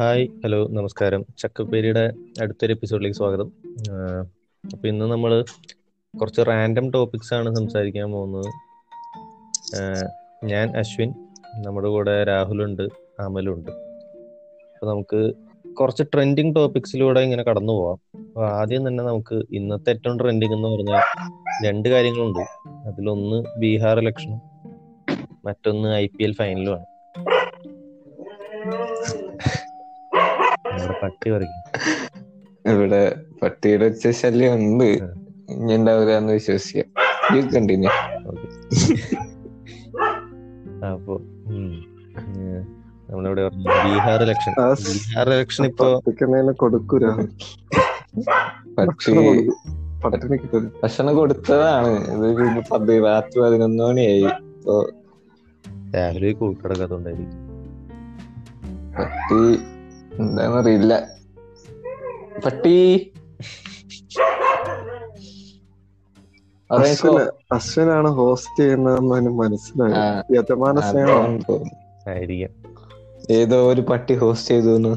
Hi hello നമസ്കാരം. ചക്കപ്പേരിയുടെ അടുത്തൊരു എപ്പിസോഡിലേക്ക് സ്വാഗതം. അപ്പൊ ഇന്ന് നമ്മൾ കുറച്ച് റാൻഡം ടോപ്പിക്സ് ആണ് സംസാരിക്കാൻ പോകുന്നത്. ഞാൻ അശ്വിൻ നമ്മുടെ കൂടെ രാഹുലുണ്ട് അമലുണ്ട്. അപ്പൊ നമുക്ക് കുറച്ച് ട്രെൻഡിങ് ടോപ്പിക്സിലൂടെ ഇങ്ങനെ കടന്നു പോവാം. അപ്പൊ ആദ്യം തന്നെ നമുക്ക് ഇന്നത്തെ ഏറ്റവും ട്രെൻഡിങ് എന്ന് പറഞ്ഞാൽ രണ്ട് കാര്യങ്ങളുണ്ട്. അതിലൊന്ന് ബീഹാർ ഇലക്ഷനും മറ്റൊന്ന് ഐ പി എൽ ഫൈനലുമാണ് പട്ടി പറിക്കും. ഇവിടെ പട്ടിയുടെ വെച്ച ശല്യം ഉണ്ട്. ഇനി ഉണ്ടാവില്ല എന്ന് വിശ്വസിക്കാം. You continue okay. അപ്പോ നമ്മളിവിടെ ബീഹാർ ഇലക്ഷൻ ബീഹാർ ഇലക്ഷൻ ഇപ്പോ കൊടുക്കൂല. പട്ടി ഭക്ഷണം കൊടുത്തതാണ്. ഇത് ഇപ്പൊ രാത്രി പതിനൊന്ന് മണിയായി. ഇപ്പൊ രാവിലെ കൂട്ടടക്കാത്തോണ്ടായിരിക്കും പട്ടി എന്താന്നറിയില്ല പട്ടി. അശ്വനാണ് അശ്വിന് അശ്വിനാണ് ഹോസ്റ്റ് ചെയ്യുന്നതെന്ന് മനസ്സിലായി. യജമാന തോന്നുന്നു. ഏതോ ഒരു പട്ടി ഹോസ്റ്റ് ചെയ്തു.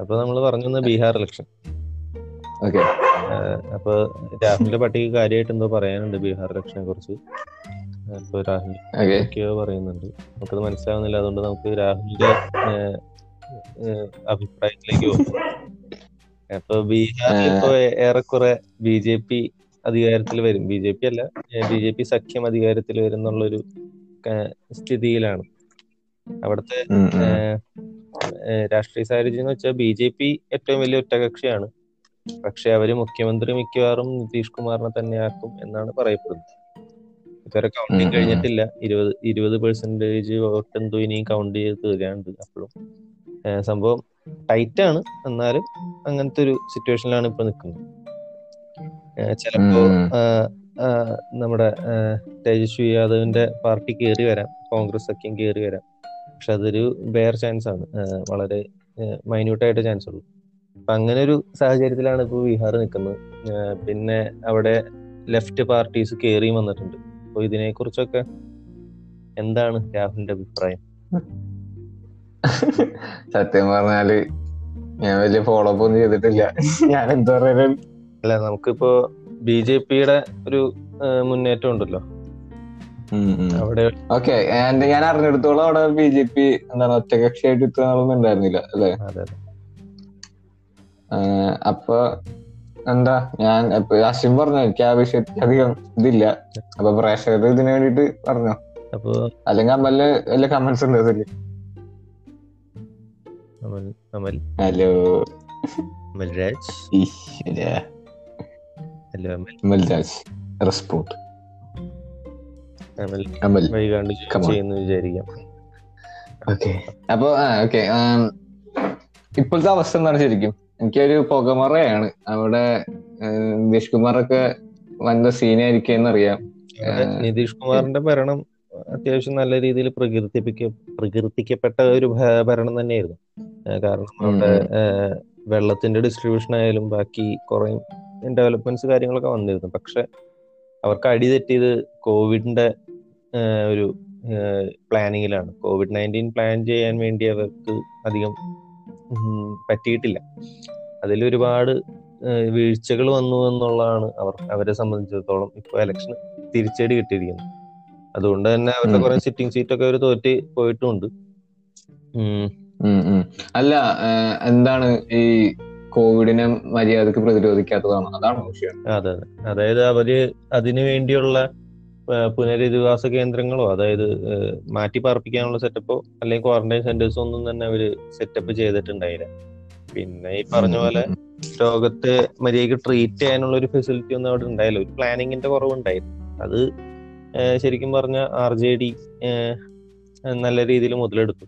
അപ്പൊ നമ്മൾ പറഞ്ഞു ബീഹാർ ഇലക്ഷൻ ഓക്കെ. അപ്പൊ രാഹുലിന്റെ പട്ടിക്ക് കാര്യമായിട്ട് എന്തോ പറയാനുണ്ട് ബീഹാർ ഇലക്ഷനെ കുറിച്ച്. അപ്പൊ രാഹുൽ ഒക്കെയോ പറയുന്നുണ്ട്. നമുക്കത് മനസ്സിലാവുന്നില്ല. അതുകൊണ്ട് നമുക്ക് രാഹുലിന്റെ അഭിപ്രായത്തിലേക്ക് പോകാം. അപ്പൊ ബീഹാറിൽ ഇപ്പൊ ഏറെക്കുറെ ബി ജെ പി അധികാരത്തിൽ വരും. ബി ജെ പി അല്ല ബി ജെ പി സഖ്യം അധികാരത്തിൽ വരും എന്നുള്ളൊരു സ്ഥിതിയിലാണ്. അവിടുത്തെ രാഷ്ട്രീയ സാഹചര്യം എന്ന് വെച്ചാൽ ബി ജെ പി ഏറ്റവും വലിയ ഒറ്റകക്ഷിയാണ്. പക്ഷെ അവർ മുഖ്യമന്ത്രി മിക്കവാറും നിതീഷ് കുമാറിനെ തന്നെ ആക്കും എന്നാണ് പറയപ്പെടുന്നത്. ഇതുവരെ കൗണ്ടിങ് കഴിഞ്ഞിട്ടില്ല. ഇരുപത് ഇരുപത് പെർസെന്റേജ് വോട്ട് എന്തോ ഇനിയും കൗണ്ട് ചെയ്ത് തീരാനുണ്ട് അപ്പോഴും. സംഭവം ടൈറ്റ് ആണ്. എന്നാലും അങ്ങനത്തെ ഒരു സിറ്റുവേഷനിലാണ് ഇപ്പൊ നിൽക്കുന്നത് ചിലപ്പോ നമ്മുടെ തേജസ്വി യാദവിന്റെ പാർട്ടി കയറി വരാം. കോൺഗ്രസ് സഖ്യം കയറി വരാം. പക്ഷെ അതൊരു ബെയർ ചാൻസ് ആണ്. വളരെ മൈന്യൂട്ടായിട്ട് ചാൻസ് ഉള്ളൂ. അപ്പൊ അങ്ങനെ ഒരു സാഹചര്യത്തിലാണ് ഇപ്പൊ ബീഹാർ നിൽക്കുന്നത് പിന്നെ അവിടെ ലെഫ്റ്റ് പാർട്ടീസ് കയറിയും വന്നിട്ടുണ്ട്. അപ്പൊ ഇതിനെ കുറിച്ചൊക്കെ എന്താണ് രാഹുലിന്റെ അഭിപ്രായം? സത്യം പറഞ്ഞാൽ ഞാൻ വലിയ ഫോളോ അപ്പ് ഒന്നും ചെയ്തിട്ടില്ല. ഞാൻ എന്താ പറയുന്നത് അല്ല നമുക്കിപ്പോ ബി ജെ പിയുടെ ഒരു മുന്നേറ്റം ഉണ്ടല്ലോ. അവിടെ ഓക്കെ ഞാൻ അറിഞ്ഞെടുത്തോളം അവിടെ ബി ജെ പി എന്താണ് ഒറ്റകക്ഷിയായിട്ട് ഇത്രയൊന്നും ഉണ്ടായിരുന്നില്ല അല്ലെ? അപ്പൊ എന്താ ഞാൻ അശ്വിൻ പറഞ്ഞു എനിക്ക് ആ വിഷയത്തിൽ അധികം ഇതില്ല. അപ്പൊ പ്രേക്ഷകർ ഇതിനു വേണ്ടിട്ട് പറഞ്ഞോ? അപ്പൊ അല്ലെങ്കിൽ അമ്മൽ വല്ല കമന്റ്സ് ഉണ്ട് അതിൽ hello. Amal Raj. Hello Amal. Amalraj respond. Amal Amal വൈകാണ്ട് Come on. ചെയ്യുന്നു വിചാരിക്കാം. ഓക്കെ അപ്പൊ ഓക്കെ ഇപ്പോഴത്തെ അവസ്ഥ എന്താണ് ശരിക്കും? എനിക്കൊരു പുകമറയാണ്. അവിടെ നിതീഷ് കുമാറൊക്കെ വന്ന സീനായിരിക്കും എന്നറിയാം നിതീഷ് കുമാറിന്റെ ഭരണം അത്യാവശ്യം നല്ല രീതിയിൽ പ്രകീർത്തിപ്പിക്ക പ്രകീർത്തിക്കപ്പെട്ട ഒരു ഭരണം തന്നെയായിരുന്നു. കാരണം അവിടെ വെള്ളത്തിന്റെ ഡിസ്ട്രിബ്യൂഷൻ ആയാലും ബാക്കി കുറെ ഡെവലപ്മെന്റ്സ് കാര്യങ്ങളൊക്കെ വന്നിരുന്നു. പക്ഷെ അവർക്ക് അടി തെറ്റിയത് കോവിഡിന്റെ ഒരു പ്ലാനിങ്ങിലാണ് കോവിഡ് നയന്റീൻ പ്ലാൻ ചെയ്യാൻ വേണ്ടി അവർക്ക് അധികം പറ്റിയിട്ടില്ല. അതിലൊരുപാട് വീഴ്ചകൾ വന്നു എന്നുള്ളതാണ് അവർ അവരെ സംബന്ധിച്ചിടത്തോളം ഇപ്പൊ ഇലക്ഷൻ തിരിച്ചടി കിട്ടിയിരിക്കുന്നത്. അതുകൊണ്ട് തന്നെ അവരുടെ. കുറെ സിറ്റിംഗ് സീറ്റ് ഒക്കെ അവർ തോറ്റ് പോയിട്ടുമുണ്ട് ഉം. അല്ല എന്താണ് ഈ കോവിഡിനെ മര്യാദയ്ക്ക് പ്രതിരോധിക്കാത്തതാണ്? അതാണ് വിഷയം? അതെ അതെ. അതായത് അവർ അതിനു വേണ്ടിയുള്ള പുനരധിവാസ കേന്ദ്രങ്ങളോ അതായത് മാറ്റി പാർപ്പിക്കാനുള്ള സെറ്റപ്പോ അല്ലെങ്കിൽ ക്വാറന്റൈൻ സെന്റേഴ്സോ ഒന്നും തന്നെ അവർ സെറ്റപ്പ് ചെയ്തിട്ടുണ്ടായില്ല. പിന്നെ ഈ പറഞ്ഞ പോലെ രോഗത്തെ മര്യാദയ്ക്ക് ട്രീറ്റ് ചെയ്യാനുള്ള ഒരു ഫെസിലിറ്റി ഒന്നും അവിടെ ഉണ്ടായില്ല. ഒരു പ്ലാനിങ്ങിന്റെ കുറവുണ്ടായിരുന്നു. അത് ശരിക്കും പറഞ്ഞ ആർ ജെ ഡി നല്ല രീതിയിൽ മുതലെടുത്തു.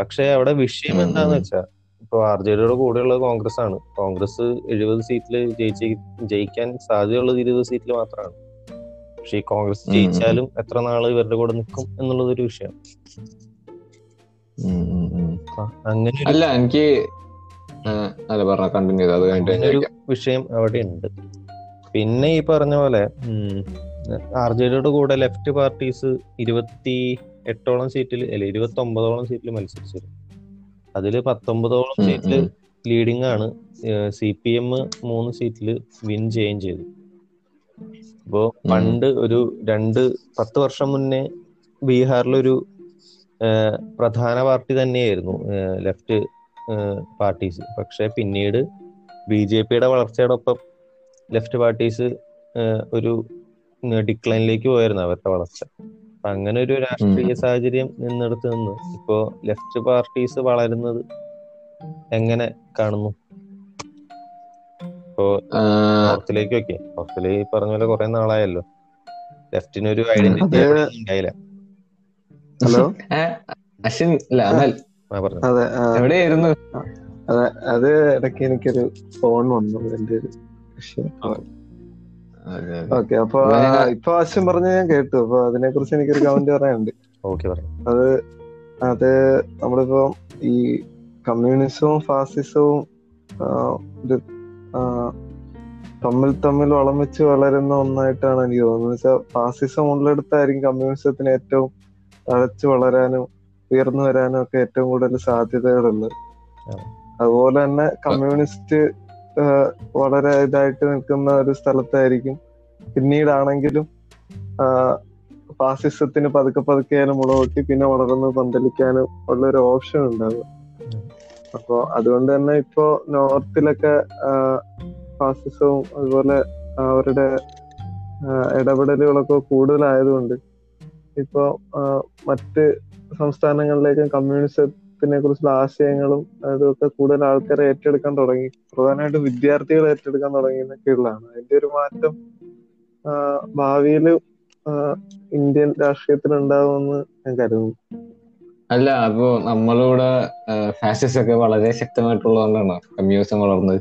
പക്ഷെ അവിടെ വിഷയം എന്താന്ന് വെച്ചാ വെച്ചാൽ ഇപ്പൊ ആർ ജെ ഡിയുടെ കൂടെയുള്ളത് കോൺഗ്രസ് ആണ് കോൺഗ്രസ് എഴുപത് സീറ്റിൽ ജയിച്ച് ജയിക്കാൻ സാധ്യതയുള്ളത് ഇരുപത് സീറ്റിൽ മാത്രമാണ് പക്ഷെ ഈ കോൺഗ്രസ്. ജയിച്ചാലും എത്ര നാൾ ഇവരുടെ കൂടെ നിൽക്കും എന്നുള്ളത് ഒരു വിഷയം അങ്ങനെ അല്ല എനിക്ക് ഏഹ്, അല്ല പറഞ്ഞ കണ്ടിന്യൂ ചെയ്ത് അത് കഴിഞ്ഞിട്ട് ഒരു വിഷയം അവിടെ ഉണ്ട് പിന്നെ ഈ പറഞ്ഞ പോലെ ആർ ജെ ഡിയുടെ കൂടെ ലെഫ്റ്റ് പാർട്ടീസ് ഇരുപത്തി എട്ടോളം സീറ്റിൽ അല്ല ഇരുപത്തി ഒമ്പതോളം സീറ്റിൽ മത്സരിച്ചിരുന്നു. അതിൽ പത്തൊമ്പതോളം സീറ്റിൽ സീറ്റിൽ ലീഡിംഗ് ആണ് സി പി എം മൂന്ന് സീറ്റിൽ വിൻ ചെയ്യുകയും ചെയ്തു. അപ്പോ പണ്ട് ഒരു രണ്ട് പത്ത് വർഷം മുന്നേ ബീഹാറിലൊരു പ്രധാന പാർട്ടി തന്നെയായിരുന്നു ലെഫ്റ്റ് പാർട്ടീസ്. പക്ഷെ പിന്നീട് ബി ജെ പിയുടെ വളർച്ചയോടൊപ്പം ലെഫ്റ്റ് പാർട്ടീസ് ഒരു ഡിക്ലൈനിലേക്ക് പോയായിരുന്നു അവരുടെ വളർച്ച. അപ്പൊ അങ്ങനെ ഒരു രാഷ്ട്രീയ സാഹചര്യം നിന്നെടുത്ത് നിന്ന് ഇപ്പോ ലെഫ്റ്റ് പാർട്ടീസ് വളരുന്നത് എങ്ങനെ കാണുന്നു? ഇപ്പോ ഹോസ്റ്റലിലേക്ക് നോർത്തിലേക്കൊക്കെ ഹോസ്റ്റലിൽ ഈ പറഞ്ഞ പോലെ കുറെ നാളായല്ലോ. ലെഫ്റ്റിനൊരു ഐഡന്റിറ്റി ഉണ്ടായില്ല ഹലോ? അശ്വിൻ ആ, എവിടെയായിരുന്നു? അതെ അത് ഇടയ്ക്ക് എനിക്കൊരു ഫോൺ വന്നു. എന്റെ ഒരു. ഓക്കെ അപ്പൊ ഇപ്പൊ ആവശ്യം പറഞ്ഞ ഞാൻ കേട്ടു. അപ്പൊ അതിനെ കുറിച്ച് എനിക്കൊരു കമന്റ് പറയാനുണ്ട്. അത് അത് നമ്മളിപ്പോ ഈ കമ്മ്യൂണിസവും ഫാസിസവും തമ്മിൽ തമ്മിൽ വളം വെച്ച് വളരുന്ന ഒന്നായിട്ടാണ് എനിക്ക് തോന്നുന്നത്. വെച്ചാൽ ഫാസിസം ഉള്ളിടത്തായിരിക്കും കമ്മ്യൂണിസത്തിന് ഏറ്റവും തഴച്ചു വളരാനും ഉയർന്നു വരാനും ഒക്കെ ഏറ്റവും കൂടുതൽ സാധ്യതകളുള്ളത് അതുപോലെ തന്നെ കമ്മ്യൂണിസ്റ്റ് വളരെ ഇതായിട്ട് നിൽക്കുന്ന ഒരു സ്ഥലത്തായിരിക്കും. പിന്നീടാണെങ്കിലും ഫാസിസത്തിന് പതുക്കെ പതുക്കെയാലും മുളകൊട്ടി പിന്നെ വളർന്ന് പന്തലിക്കാനും ഉള്ള ഒരു ഓപ്ഷൻ ഉണ്ടാവുക. ഉം. അപ്പൊ അതുകൊണ്ട് തന്നെ ഇപ്പോ നോർത്തിലൊക്കെ ഫാസിസവും അതുപോലെ അവരുടെ ഇടപെടലുകളൊക്കെ കൂടുതലായതുകൊണ്ട് ഇപ്പോ മറ്റ് സംസ്ഥാനങ്ങളിലേക്കും കമ്മ്യൂണിസത്തിനെ കുറിച്ചുള്ള ആശയങ്ങളും അതൊക്കെ കൂടുതൽ ആൾക്കാരെ ഏറ്റെടുക്കാൻ തുടങ്ങി. പ്രധാനമായിട്ടും വിദ്യാർത്ഥികൾ ഏറ്റെടുക്കാൻ തുടങ്ങി എന്നൊക്കെയുള്ളതാണ് അതിന്റെ ഒരു മാറ്റം ഭാവിയിൽ ഇന്ത്യൻ രാഷ്ട്രീയത്തിൽ ഉണ്ടാവുമെന്ന് ഞാൻ കരുതുന്നു. അല്ല അപ്പൊ നമ്മളിവിടെ ഫാസിസ്റ്റ് ഒക്കെ വളരെ ശക്തമായിട്ടുള്ളതുകൊണ്ടാണോ കമ്മ്യൂണിസം വളർന്നത്?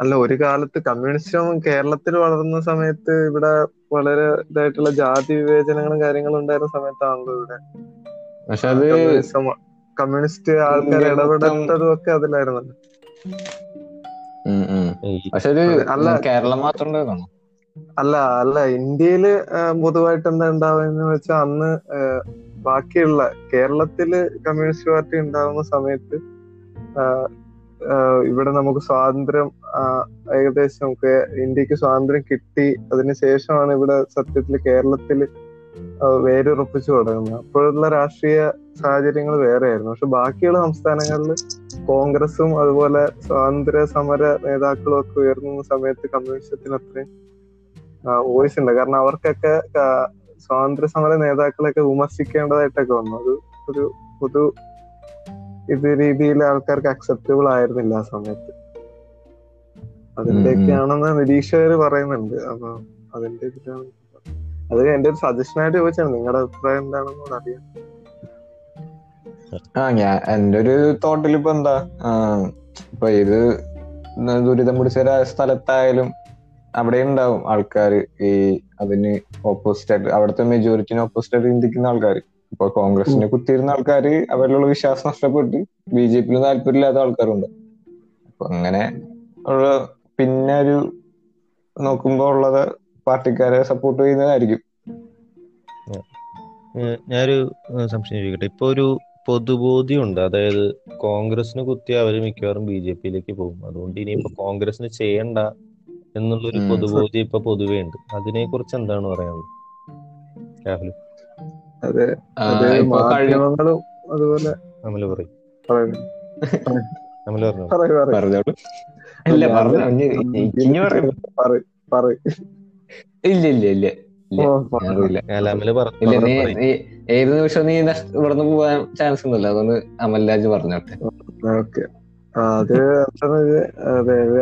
അല്ല ഒരു കാലത്ത് കമ്മ്യൂണിസം കേരളത്തിൽ വളർന്ന സമയത്ത് ഇവിടെ വളരെ ഇതായിട്ടുള്ള ജാതി വിവേചനങ്ങളും കാര്യങ്ങളും ഉണ്ടായിരുന്ന സമയത്താണല്ലോ ഇവിടെ. പക്ഷെ അത് കമ്മ്യൂണിസ്റ്റ് ആൾക്കാർ ഇടപെടാത്തതും ഒക്കെ അതിലായിരുന്നല്ലോ. പക്ഷെ അത് അല്ല. കേരളം മാത്രം അല്ല അല്ല ഇന്ത്യയിൽ പൊതുവായിട്ട് എന്താ ഉണ്ടാവുക വെച്ചാൽ അന്ന് ബാക്കിയുള്ള കേരളത്തിൽ കമ്മ്യൂണിസ്റ്റ് പാർട്ടി ഉണ്ടാവുന്ന സമയത്ത് ഇവിടെ നമുക്ക് സ്വാതന്ത്ര്യം ഏകദേശം നമുക്ക് ഇന്ത്യയ്ക്ക് സ്വാതന്ത്ര്യം കിട്ടി. അതിനുശേഷമാണ് ഇവിടെ സത്യത്തിൽ കേരളത്തിൽ വേരുറപ്പിച്ചു തുടങ്ങുന്നത്. അപ്പോഴുള്ള രാഷ്ട്രീയ സാഹചര്യങ്ങൾ വേറെയായിരുന്നു. പക്ഷെ ബാക്കിയുള്ള സംസ്ഥാനങ്ങളിൽ കോൺഗ്രസും അതുപോലെ സ്വാതന്ത്ര്യ സമര നേതാക്കളും ഒക്കെ ഉയർന്ന സമയത്ത് കമ്മ്യൂണിസത്തിന് അത്രയും വോയിസ് ഉണ്ട്. കാരണം അവർക്കൊക്കെ സ്വാതന്ത്ര്യ സമര നേതാക്കളെയൊക്കെ വിമർശിക്കേണ്ടതായിട്ടൊക്കെ വന്നു. അത് ഒരു പൊതു ഇത് രീതിയിൽ ആൾക്കാർക്ക് അക്സെപ്റ്റബിൾ ആയിരുന്നില്ല ആ സമയത്ത്. അതിന്റെയൊക്കെയാണെന്ന് നിരീക്ഷകര് പറയുന്നുണ്ട്. അപ്പൊ അതിന്റെ ഇതിലാണ് അത് എന്റെ ഒരു സജഷൻ ആയിട്ട് ചോദിച്ചാണ്. നിങ്ങളുടെ അഭിപ്രായം എന്താണെന്ന് അറിയാം ആ ഞാൻ എന്റെ ഒരു തോട്ടിൽ ഇപ്പൊ എന്താ ഇപ്പൊ ഇത് ദുരിതം പിടിച്ച സ്ഥലത്തായാലും അവിടെ ഉണ്ടാവും ആൾക്കാർ ഈ അതിന് ഓപ്പോസിറ്റ് ആയിട്ട്. അവിടുത്തെ മെജോറിറ്റിന് ഓപ്പോസിറ്റ് ആയിട്ട് ചിന്തിക്കുന്ന ആൾക്കാർ ഇപ്പൊ കോൺഗ്രസിനെ കുത്തിയിരുന്ന ആൾക്കാർ അവരിലുള്ള വിശ്വാസം നഷ്ടപ്പെട്ട് ബി ജെ പിയിൽ താല്പര്യമില്ലാത്ത ആൾക്കാരുണ്ട്. അപ്പൊ അങ്ങനെ ഉള്ള പിന്നെ ഒരു നോക്കുമ്പോ ഉള്ളത് പാർട്ടിക്കാരെ സപ്പോർട്ട് ചെയ്യുന്നതായിരിക്കും. ഞാനൊരു സംശയം ചോദിക്കട്ടെ. ഇപ്പൊ ഒരു പൊതുബോധ്യമുണ്ട്. അതായത് കോൺഗ്രസിന് കുത്തി അവർ മിക്കവാറും ബി ജെ പിയിലേക്ക് പോകും. അതുകൊണ്ട് ഇനിയിപ്പോ കോൺഗ്രസിന് ചെയ്യണ്ട എന്നുള്ളൊരു. പൊതുബോധ്യം ഇപ്പൊ പൊതുവേ ഉണ്ട്. അതിനെ കുറിച്ച് എന്താണ് പറയാനുള്ളത്? രാഹുൽ. അത് മാധ്യമങ്ങളും അതുപോലെ അമല പറയും. അമല പറഞ്ഞു? പറഞ്ഞോളൂ. ഇല്ല പറഞ്ഞു. ഇല്ല ഇല്ല അല്ല ഏത് നിമിഷം നീ ഇവിടെ ഇവിടുന്ന് പോകാൻ ചാൻസ് ഒന്നുമില്ല. അതുകൊണ്ട് അമൽരാജ് പറഞ്ഞോട്ടെ. ഓക്കെ. അത്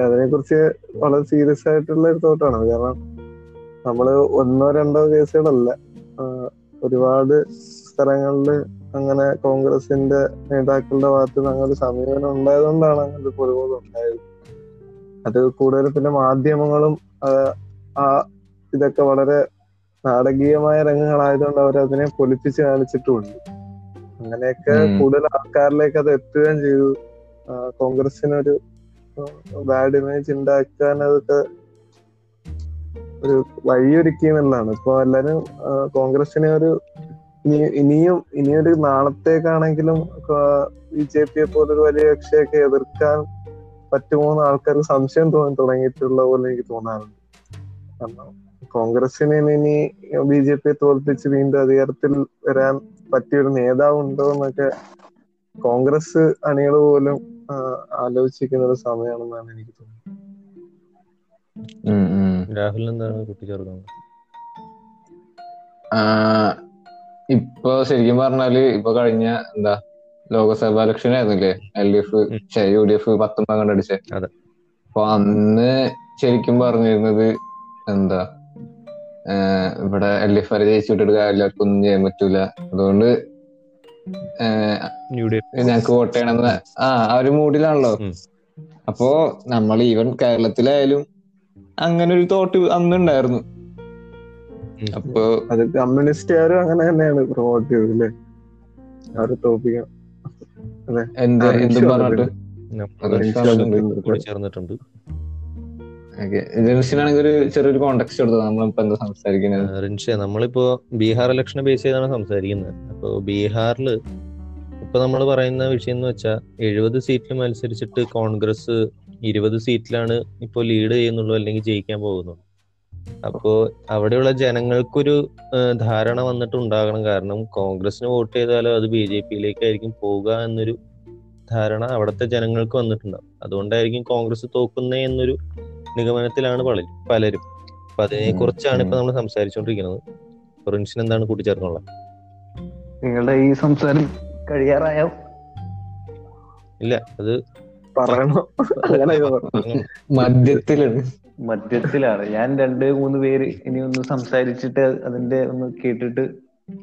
അതിനെ കുറിച്ച് വളരെ സീരിയസ് ആയിട്ടുള്ള ഒരു തോട്ടാണ് കാരണം നമ്മൾ ഒന്നോ രണ്ടോ കേസുകളല്ല ഒരുപാട് സ്ഥലങ്ങളിൽ അങ്ങനെ കോൺഗ്രസിന്റെ നേതാക്കളുടെ ഭാഗത്ത് നിന്ന് അങ്ങനെ സമീപനം ഉണ്ടായതുകൊണ്ടാണ് അങ്ങനെ ഒരു ഉണ്ടായത്. അത് കൂടുതൽ പിന്നെ മാധ്യമങ്ങളും ആ, ഇതൊക്കെ വളരെ നാടകീയമായ രംഗങ്ങളായതുകൊണ്ട് അവർ അതിനെ പൊലിപ്പിച്ച് കാണിച്ചിട്ടുമുണ്ട്. അങ്ങനെയൊക്കെ. കൂടുതൽ ആൾക്കാരിലേക്ക് അത് എത്തുകയും ചെയ്തു. കോൺഗ്രസിനൊരു ബാഡ് ഇമേജ് ഉണ്ടാക്കാൻ അതൊക്കെ ഒരു വഴിയൊരുക്കി എന്നുള്ളതാണ് ഇപ്പൊ എല്ലാരും കോൺഗ്രസിനെ ഒരു ഇനിയും ഇനിയൊരു നാളത്തേക്കാണെങ്കിലും ബി ജെ പിയെ പോലൊരു വലിയ കക്ഷിയൊക്കെ എതിർക്കാൻ പറ്റുമോന്ന് ആൾക്കാർക്ക് സംശയം തോന്നി തുടങ്ങിയിട്ടുള്ള പോലെ എനിക്ക് തോന്നാറുണ്ട്. കാരണം കോൺഗ്രസിനെ ഇനി ബി ജെ പിയെ തോൽപ്പിച്ച് വീണ്ടും അധികാരത്തിൽ വരാൻ പറ്റിയൊരു നേതാവ് ഉണ്ടോ എന്നൊക്കെ കോൺഗ്രസ് അണികൾ പോലും ആലോചിക്കുന്ന ഒരു സമയമാണെന്നാണ് എനിക്ക് തോന്നുന്നത്. രാഹുൽ എന്താണ് കൂട്ടിച്ചേർക്കുന്നത് ഇപ്പൊ ശരിക്കും പറഞ്ഞാൽ ഇപ്പൊ കഴിഞ്ഞ എന്താ ലോകസഭാ ഇലക്ഷൻ ആയിരുന്നില്ലേ? L D F U D F പത്തൊമ്പത് കണ്ട് അടിച്ചേ. അപ്പൊ അന്ന് ശരിക്കും പറഞ്ഞിരുന്നത് എന്താ ഇവിടെ എൽ ഡി എഫ് വരെ ജയിച്ചു വിട്ടിട്ട് എല്ലാവർക്കും ഒന്നും ചെയ്യാൻ പറ്റൂല. അതുകൊണ്ട് ഞങ്ങക്ക് വോട്ട് ചെയ്യണമെന്ന്. ആ ആ ഒരു മൂഡിലാണല്ലോ. അപ്പോ നമ്മൾ ഈവൻ കേരളത്തിലായാലും അങ്ങനെ ഒരു തോട്ട് അന്ന് ഉണ്ടായിരുന്നു അപ്പോ അത് കമ്മ്യൂണിസ്റ്റുകാരും അങ്ങനെ തന്നെയാണ് പ്രൊമോട്ട് ചെയ്തത് അല്ലേ അവരെ തോപ്പിക്കാൻ എന്ത് എന്തും പറഞ്ഞിട്ട്? ചേർന്നിട്ടുണ്ട്. ജനറേഷനാണെങ്കിൽ ഒരു ചെറിയൊരു കൊടുത്തത് നമ്മളിപ്പോ എന്താ സംസാരിക്കുന്നത് നമ്മളിപ്പോ ബീഹാർ ഇലക്ഷനെ ബേസ് ചെയ്താണ് സംസാരിക്കുന്നത് അപ്പോ ബീഹാറിൽ ഇപ്പൊ നമ്മൾ പറയുന്ന വിഷയം എന്ന് വെച്ചാൽ എഴുപത് സീറ്റിൽ മത്സരിച്ചിട്ട് കോൺഗ്രസ് ഇരുപത് സീറ്റിലാണ് ഇപ്പോ ലീഡ് ചെയ്യുന്നുള്ളൂ അല്ലെങ്കിൽ ജയിക്കാൻ പോകുന്നു. അപ്പോ അവിടെയുള്ള ജനങ്ങൾക്കൊരു ധാരണ ധാരണ വന്നിട്ടുണ്ടാകണം. കാരണം കോൺഗ്രസിന് വോട്ട് ചെയ്താലോ അത് ബി ജെ പിയിലേക്കായിരിക്കും പോവുക എന്നൊരു ധാരണ അവിടുത്തെ ജനങ്ങൾക്ക് വന്നിട്ടുണ്ടാവും. അതുകൊണ്ടായിരിക്കും കോൺഗ്രസ് തോക്കുന്നേ എന്നൊരു നിഗമനത്തിലാണ് പലരും പലരും. അപ്പൊ അതിനെ കുറിച്ചാണ് ഇപ്പൊ നമ്മൾ സംസാരിച്ചുകൊണ്ടിരിക്കുന്നത് പ്രിൻസിന് എന്താണ് കൂട്ടിച്ചേർക്കാനുള്ളത്? നിങ്ങളുടെ ഈ സംസാരം കഴിയാറായോ? ഇല്ല അത്. മധ്യത്തിലാണ്. മധ്യത്തിലാണ്. ഞാൻ രണ്ട് മൂന്ന് പേര് ഇനി ഒന്ന് സംസാരിച്ചിട്ട് അതിന്റെ ഒന്ന് കേട്ടിട്ട്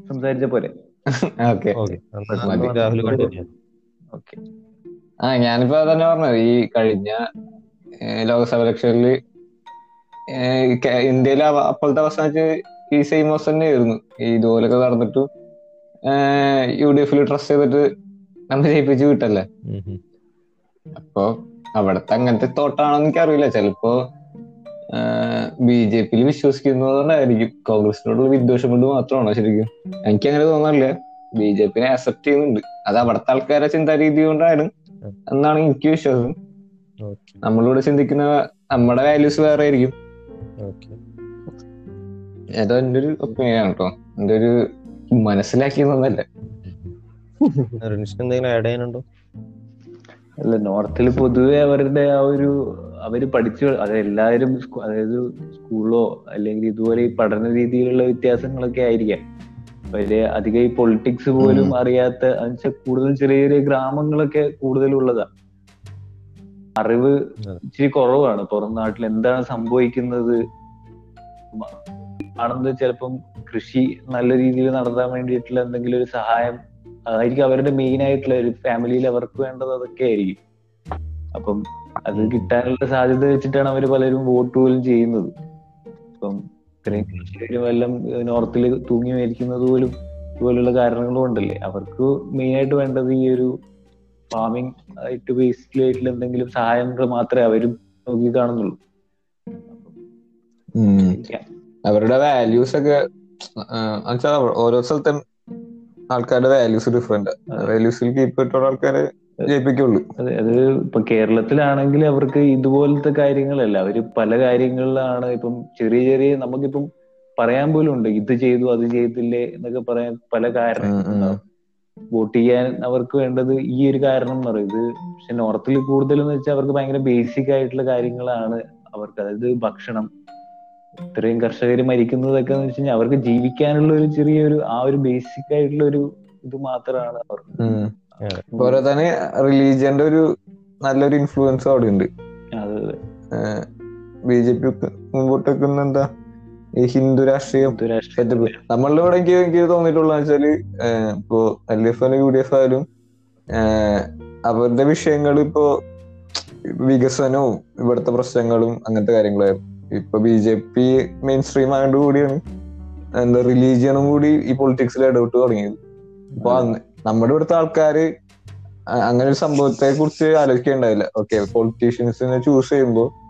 സംസാരിച്ച പോലെ ഓക്കെ. ഓക്കെ. മതി. Rahul continue okay. ആ ഞാനിപ്പോ തന്നെ പറഞ്ഞത്. ഈ കഴിഞ്ഞ ലോക്സഭ കേ- ഇന്ത്യയിലെ അപ്പോഴത്തെ അവസ്ഥ ഈ സെയിം അവസ്ഥ തന്നെയായിരുന്നു. ഈ ഇതുപോലൊക്കെ നടന്നിട്ടും യു ഡി എഫിൽ ട്രസ്റ്റ് ചെയ്തിട്ട് നമ്മൾ ജയിപ്പിച്ചു വിട്ടല്ലേ? അപ്പൊ അവിടത്തെ അങ്ങനത്തെ തോട്ടാണോ എനിക്ക് അറിയില്ല ചിലപ്പോ ബി ജെ പിയിൽ വിശ്വസിക്കുന്നതുകൊണ്ടായിരിക്കും കോൺഗ്രസിനോടുള്ള വിദ്വേഷം കൊണ്ട് മാത്രമാണോ ശരിക്കും. എനിക്ക് അങ്ങനെ തോന്നാറില്ല. ബി ജെ പിനെ അക്സെപ്റ്റ് ചെയ്യുന്നുണ്ട്. അത് അവിടുത്തെ ആൾക്കാരെ ചിന്താ രീതി കൊണ്ടാണ് എന്നാണ് എനിക്ക് വിശ്വാസം. നമ്മളിവിടെ ചിന്തിക്കുന്ന നമ്മുടെ വാല്യൂസ് വേറെ ആയിരിക്കും. ഏതോ എന്റെ ഒരു ഒപ്പീനിയൻ ആണ്? കേട്ടോ എന്റെ ഒരു മനസ്സിലാക്കിയതൊന്നല്ല എന്തെങ്കിലും ആഡ് ചെയ്യാനുണ്ടോ? അല്ല നോർത്തിൽ പൊതുവെ അവരുടെ ആ ഒരു അവർ പഠിച്ചു അത് എല്ലാവരും അതായത് സ്കൂളോ അല്ലെങ്കിൽ ഇതുപോലെ ഈ പഠന രീതിയിലുള്ള വ്യത്യാസങ്ങളൊക്കെ ആയിരിക്കാം. അവർ അധികം ഈ പൊളിറ്റിക്സ് പോലും. അറിയാത്ത എന്നുവെച്ചാൽ കൂടുതൽ ചെറിയ ചെറിയ ഗ്രാമങ്ങളൊക്കെ കൂടുതലുള്ളതാ. അറിവ്. ഇച്ചിരി കുറവാണ്. പുറം നാട്ടിൽ എന്താണ് സംഭവിക്കുന്നത്? ആണെന്ന് ചിലപ്പം കൃഷി നല്ല രീതിയിൽ നടത്താൻ വേണ്ടിയിട്ടുള്ള എന്തെങ്കിലും ഒരു സഹായം അതായിരിക്കും അവരുടെ മെയിൻ ആയിട്ടുള്ള ഒരു ഫാമിലിയിൽ അവർക്ക് വേണ്ടത് അതൊക്കെ ആയിരിക്കും. അപ്പം അത് കിട്ടാനുള്ള സാധ്യത വെച്ചിട്ടാണ് അവർ പലരും വോട്ട് പോലും ചെയ്യുന്നത്. അപ്പം ഇത്രയും കൃഷിക്കാരും എല്ലാം നോർത്തിൽ തൂങ്ങി മേടിക്കുന്നത് പോലും ഇതുപോലുള്ള കാരണങ്ങളും ഉണ്ടല്ലേ? അവർക്ക് മെയിൻ ആയിട്ട് വേണ്ടത് ഈ ഒരു ഫാമിംഗ് ആയിട്ട് ബേസിക്കലി ആയിട്ടുള്ള എന്തെങ്കിലും സഹായങ്ങൾ മാത്രമേ അവരും നോക്കി കാണുന്നുള്ളൂ. അവരുടെ വാല്യൂസ് ഒക്കെ ഓരോ സ്ഥലത്തും ആൾക്കാരുടെ വാല്യൂസ് ഡിഫറെന്റ് വാല്യൂസിൽ കീപ്പ് ഇട്ടുള്ള ആൾക്കാരെ ജയിപ്പിക്കുള്ളൂ. അതെ അത് ഇപ്പൊ കേരളത്തിലാണെങ്കിൽ അവർക്ക് ഇതുപോലത്തെ കാര്യങ്ങളല്ല. അവർ പല കാര്യങ്ങളിലാണ് ഇപ്പം ചെറിയ ചെറിയ നമുക്കിപ്പം പറയാൻ പോലും ഉണ്ട് ഇത് ചെയ്തു അത് ചെയ്തില്ലേ എന്നൊക്കെ പറയാൻ പല കാരണം വോട്ട് ചെയ്യാൻ അവർക്ക് വേണ്ടത് ഈ ഒരു കാരണം എന്ന് പറയും. ഇത് പക്ഷെ നോർത്തിൽ കൂടുതൽ എന്ന് വെച്ചാൽ അവർക്ക് ഭയങ്കര ബേസിക് ആയിട്ടുള്ള കാര്യങ്ങളാണ് അവർക്ക്. അതായത് ഭക്ഷണം. ഇത്രയും കർഷകർ മരിക്കുന്നതൊക്കെ എന്ന് വെച്ച് കഴിഞ്ഞാൽ അവർക്ക് ജീവിക്കാനുള്ള ഒരു ചെറിയൊരു ആ ഒരു ബേസിക് ആയിട്ടുള്ള ഒരു ഇത് മാത്രമാണ് അവർക്ക്. അതുപോലെ തന്നെ റിലീജിയന്റെ ഒരു നല്ലൊരു ഇൻഫ്ലുവൻസ് അവിടെ ഉണ്ട്. അത് ബി ജെ പി മുമ്പോട്ട് വെക്കുന്ന എന്താ? ഈ ഹിന്ദു രാഷ്ട്രീയം ഇവിടെ എനിക്ക് എനിക്ക് തോന്നിയിട്ടുള്ള വെച്ചാൽ ഇപ്പോ എൽ ഡി എഫ് ആയാലും യു ഡി എഫ് ആയാലും അവരുടെ വിഷയങ്ങൾ ഇപ്പോ വികസനവും ഇവിടുത്തെ പ്രശ്നങ്ങളും അങ്ങനത്തെ കാര്യങ്ങളായിരുന്നു ഇപ്പൊ B J P main stream ആയതുകൊണ്ട് കൂടിയാണ് എന്താ റിലീജിയനും കൂടി ഈ പൊളിറ്റിക്സിൽ ഇടപെട്ട് തുടങ്ങിയത്. അപ്പൊ അന്ന് നമ്മുടെ ഇവിടുത്തെ ആൾക്കാര് അങ്ങനെ ഒരു സംഭവത്തെ കുറിച്ച് ആലോചിക്കേണ്ടായില്ല ഓക്കെ പൊളിറ്റീഷ്യൻസിനെ ചൂസ് ചെയ്യുമ്പോൾ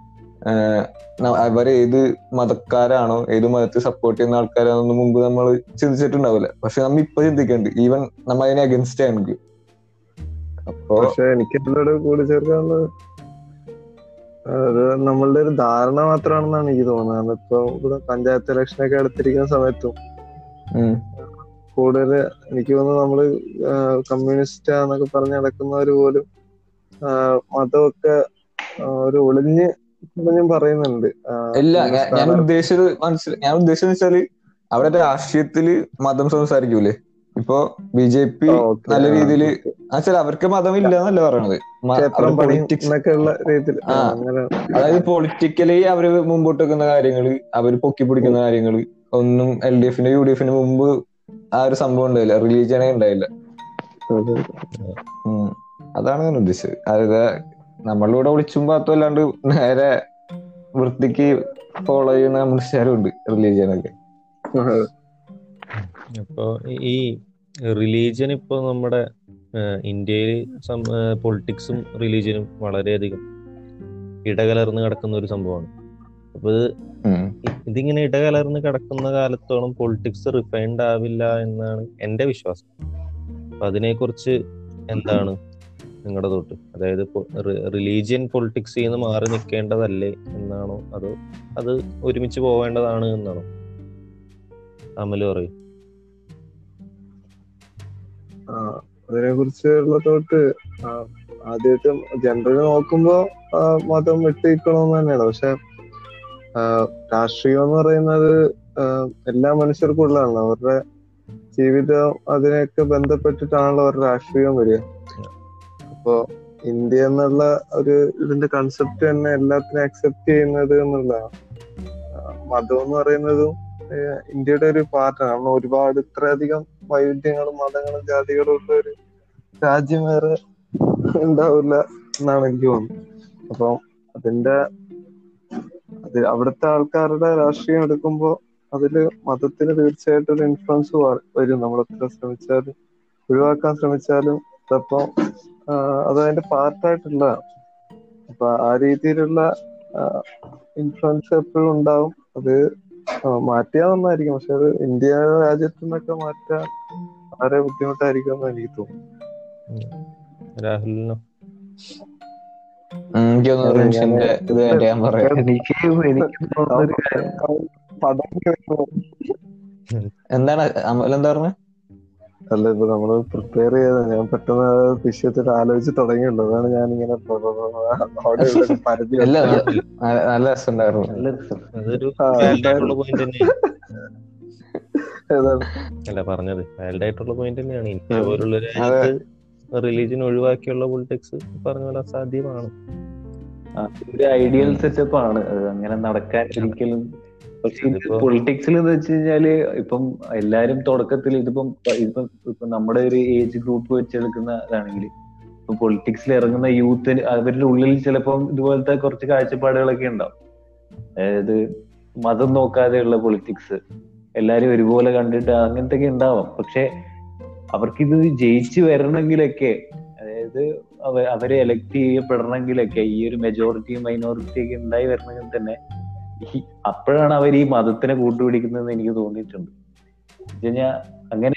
അവർ ഏത് മതക്കാരാണോ ഏത് മതത്തെ സപ്പോർട്ട് ചെയ്യുന്ന ആൾക്കാരാണെന്ന് മുമ്പ് നമ്മൾ ചിന്തിച്ചിട്ടുണ്ടാവില്ല. പക്ഷെ നമ്മൾ ഇപ്പൊ ചിന്തിക്കുന്നുണ്ട് ഈവൻ നമ്മ അതിനെ അഗൻസ്റ്റ് ആണെങ്കിൽ അപ്പോ പക്ഷെ എനിക്ക് ഇതിലൂടെ കൂടി ചേർക്കാനുള്ളത് അത് നമ്മളുടെ ഒരു ധാരണ മാത്രമാണെന്നാണ് എനിക്ക് തോന്നുന്നത്. ഇപ്പൊ ഇവിടെ പഞ്ചായത്ത് ഇലക്ഷൻ ഒക്കെ അടുത്തിരിക്കുന്ന സമയത്തും കൂടുതൽ എനിക്ക് തോന്നുന്നു നമ്മൾ കമ്മ്യൂണിസ്റ്റ് എന്നൊക്കെ പറഞ്ഞ് നടക്കുന്നവര് പോലും മതമൊക്കെ ഒരു ഒളിഞ്ഞ് ഒളിഞ്ഞും പറയുന്നുണ്ട്. ഇല്ല ഞാൻ- ഞാൻ ഉദ്ദേശിച്ചത് മനസ്സിലായി ഞാൻ ഉദ്ദേശിച്ചത് വെച്ചാൽ അവിടെ രാഷ്ട്രീയത്തിൽ മതം സംസാരിക്കൂലേ? ഇപ്പൊ ബി ജെ പി നല്ല രീതിയിൽ രീതിയിൽ okay. വെച്ചാൽ അവർക്ക് മതമില്ല എന്നല്ല പറയണത്. അതായത് പൊളിറ്റിക്കലി അവർ മുമ്പോട്ട് വെക്കുന്ന കാര്യങ്ങൾ അവർ പൊക്കി പിടിക്കുന്ന കാര്യങ്ങൾ ഒന്നും എൽ ഡി എഫിന്റെ യു ഡി എഫിന് മുമ്പ് ആ ഒരു സംഭവം ഉണ്ടായില്ല. റിലീജിയനെ ഉണ്ടായില്ല. അതാണ് ഞാൻ ഉദ്ദേശിച്ചത്. അതായത് നമ്മളിവിടെ വിളിച്ചും പാത്തും അല്ലാണ്ട് നേരെ വൃത്തിക്ക് ഫോളോ ചെയ്യുന്ന മനുഷ്യരുണ്ട് റിലീജിയനൊക്കെ അപ്പോ ഈ റിലീജിയൻ ഇപ്പൊ നമ്മുടെ ഇന്ത്യയിൽ പൊളിറ്റിക്സും റിലീജിയനും വളരെയധികം ഇടകലർന്ന് കിടക്കുന്ന ഒരു സംഭവമാണ്. അപ്പൊ ഇത് ഇതിങ്ങനെ ഇടകലർന്ന് കിടക്കുന്ന കാലത്തോളം പൊളിറ്റിക്സ് റിഫൈൻഡ് ആവില്ല എന്നാണ് എന്റെ വിശ്വാസം. അപ്പൊ അതിനെ കുറിച്ച് എന്താണ് നിങ്ങളുടെ തൊട്ട്. അതായത് റിലീജിയൻ പൊളിറ്റിക്സ് നിന്ന് മാറി നിൽക്കേണ്ടതല്ലേ എന്നാണോ? അതോ അത് ഒരുമിച്ച് പോവേണ്ടതാണ് എന്നാണോ? അമൽ പറയും. അതിനെ കുറിച്ചുള്ള തോട്ട് ആദ്യത്തെ ജനറൽ നോക്കുമ്പോ മതം വിട്ടിരിക്കണമെന്ന് തന്നെയാണ്. പക്ഷെ രാഷ്ട്രീയം എന്ന് പറയുന്നത് എല്ലാ മനുഷ്യർക്കും ഉള്ളതാണ്. അവരുടെ ജീവിതം അതിനെയൊക്കെ ബന്ധപ്പെട്ടിട്ടാണല്ലോ അവരുടെ രാഷ്ട്രീയം വരിക. അപ്പോ ഇന്ത്യ എന്നുള്ള ഒരു ഇതിന്റെ കൺസെപ്റ്റ് തന്നെ എല്ലാത്തിനും അക്സെപ്റ്റ് ചെയ്യുന്നത് എന്നുള്ള മതം എന്ന് പറയുന്നതും ഇന്ത്യയുടെ ഒരു പാർട്ടാണ് കാരണം ഒരുപാട് ഇത്രയധികം വൈവിധ്യങ്ങളും മതങ്ങളും ജാതികളും ഉള്ള ഒരു രാജ്യം വേറെ ഉണ്ടാവില്ല എന്നാണ് എനിക്ക് തോന്നുന്നത്. അപ്പം അതിന്റെ അത് അവിടുത്തെ ആൾക്കാരുടെ രാഷ്ട്രീയം എടുക്കുമ്പോൾ അതിൽ മതത്തിന് തീർച്ചയായിട്ടും ഒരു ഇൻഫ്ലുവൻസ് വരും. നമ്മൾ എത്ര ശ്രമിച്ചാലും ഒഴിവാക്കാൻ ശ്രമിച്ചാലും ചിലപ്പോ അത് അതിന്റെ പാർട്ടായിട്ടുള്ള അപ്പൊ ആ രീതിയിലുള്ള ഇൻഫ്ലുവൻസ് എപ്പോഴും ഉണ്ടാവും. അത് മാറ്റിയാ നന്നായിരിക്കും. പക്ഷെ അത് ഇന്ത്യ രാജ്യത്തു നിന്നൊക്കെ മാറ്റാൻ വളരെ ബുദ്ധിമുട്ടായിരിക്കും എന്ന് എനിക്ക് തോന്നുന്നു. രാഹുലിനോ? എന്താണ് അമൽ എന്താ പറഞ്ഞത് അല്ല ഇപ്പൊ നമ്മൾ പ്രിപ്പയർ ചെയ്ത ഞാൻ പെട്ടെന്ന് വിഷയത്തിൽ ആലോചിച്ച് തുടങ്ങിയുള്ളൂ അതാണ് ഞാൻ ഇങ്ങനെ നല്ല- രസമുണ്ടായിരുന്നു. പറഞ്ഞത്. വാലിഡ് ആയിട്ടുള്ള പോയിന്റ് തന്നെയാണ്. ഇന്ത്യ. പോലുള്ള റിലീജിയൻ ഒഴിവാക്കിയുള്ള പൊളിറ്റിക്സ് പറഞ്ഞ പോലെ അസാധ്യമാണ്. ഒരു ഐഡിയൽ സെറ്റപ്പ് ആണ്. അങ്ങനെ നടക്കാൻ ഒരിക്കലും പൊളിറ്റിക്സിൽ എന്ന് വെച്ച് കഴിഞ്ഞാൽ ഇപ്പം എല്ലാരും തുടക്കത്തിൽ ഇതിപ്പം ഇപ്പം ഇപ്പൊ നമ്മുടെ ഒരു ഏജ് ഗ്രൂപ്പ് വെച്ചെടുക്കുന്ന ഇതാണെങ്കിൽ ഇപ്പൊ പൊളിറ്റിക്സിൽ ഇറങ്ങുന്ന യൂത്തിന് അവരുടെ ഉള്ളിൽ ചിലപ്പം ഇതുപോലത്തെ കുറച്ച് കാഴ്ചപ്പാടുകളൊക്കെ ഉണ്ടാവും. അതായത് മതം നോക്കാതെയുള്ള പൊളിറ്റിക്സ് എല്ലാരും ഒരുപോലെ കണ്ടിട്ട് അങ്ങനത്തെ ഒക്കെ ഉണ്ടാവാം. പക്ഷെ അവർക്കിത് ജയിച്ചു വരണമെങ്കിലൊക്കെ അതായത് അവ- അവരെ എലക്ട് ചെയ്യപ്പെടണമെങ്കിലൊക്കെ ഈ ഒരു മെജോറിറ്റിയും മൈനോറിറ്റിയും ഒക്കെ ഉണ്ടായി വരണമെങ്കിൽ തന്നെ അപ്പോഴാണ് അവർ ഈ മതത്തിനെ കൂട്ടുപിടിക്കുന്നതെന്ന് എനിക്ക് തോന്നിയിട്ടുണ്ട്. കഴിഞ്ഞാൽ അങ്ങനെ.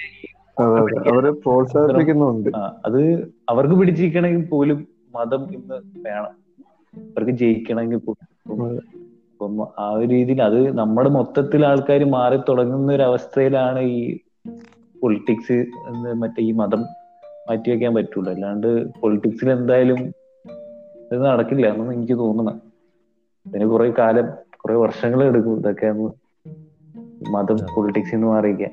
പ്രോത്സാഹിപ്പിക്കുന്നുണ്ട്. അത് അവർക്ക് പിടിച്ചിരിക്കണമെങ്കിൽ പോലും മതം ഇന്ന് വേണം. അവർക്ക് ജയിക്കണമെങ്കിൽ പോലും. അപ്പം ആ ഒരു രീതിയിൽ അത് നമ്മുടെ മൊത്തത്തിൽ ആൾക്കാർ മാറി തുടങ്ങുന്ന ഒരു അവസ്ഥയിലാണ് ഈ പൊളിറ്റിക്സ് മറ്റേ ഈ മതം മാറ്റി വെക്കാൻ പറ്റുള്ളൂ. അല്ലാണ്ട് പൊളിറ്റിക്സിൽ എന്തായാലും ഇത് നടക്കില്ല എന്നാണ് എനിക്ക് തോന്നുന്നത് അതിന് കുറെ കാലം കുറെ വർഷങ്ങൾ എടുക്കും ഇതൊക്കെ ഒന്ന് മതം പൊളിറ്റിക്സ് എന്ന് മാറിയിക്കാൻ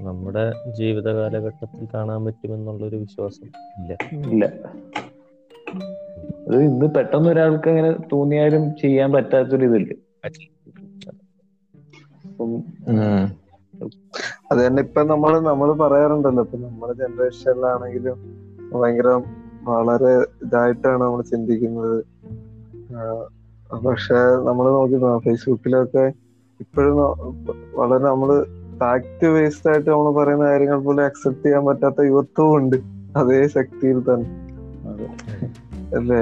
നമ്മുടെ ജീവിത കാലഘട്ടത്തിൽ കാണാൻ പറ്റുമെന്നുള്ളൊരു വിശ്വാസം ഇല്ല. ഇല്ല. അത് ഇന്ന് പെട്ടെന്ന് ഒരാൾക്ക് അങ്ങനെ തോന്നിയാലും ചെയ്യാൻ പറ്റാത്തൊരു ഇതില്ല. അത് തന്നെ ഇപ്പൊ നമ്മൾ നമ്മൾ പറയാറുണ്ടല്ലോ ഇപ്പൊ നമ്മുടെ ജനറേഷനിലാണെങ്കിലും ഭയങ്കര വളരെ ഇതായിട്ടാണ് നമ്മൾ ചിന്തിക്കുന്നത്. പക്ഷെ നമ്മൾ നോക്കി ഫേസ്ബുക്കിലൊക്കെ ഇപ്പോഴും വളരെ നമ്മൾ ഫാക്ട് ബേസ്ഡ് ആയിട്ട് നമ്മൾ പറയുന്ന കാര്യങ്ങൾ പോലും അക്സെപ്റ്റ് ചെയ്യാൻ പറ്റാത്ത യുവത്വവും ഉണ്ട്. അതേ ശക്തിയിൽ തന്നെ. അല്ലേ?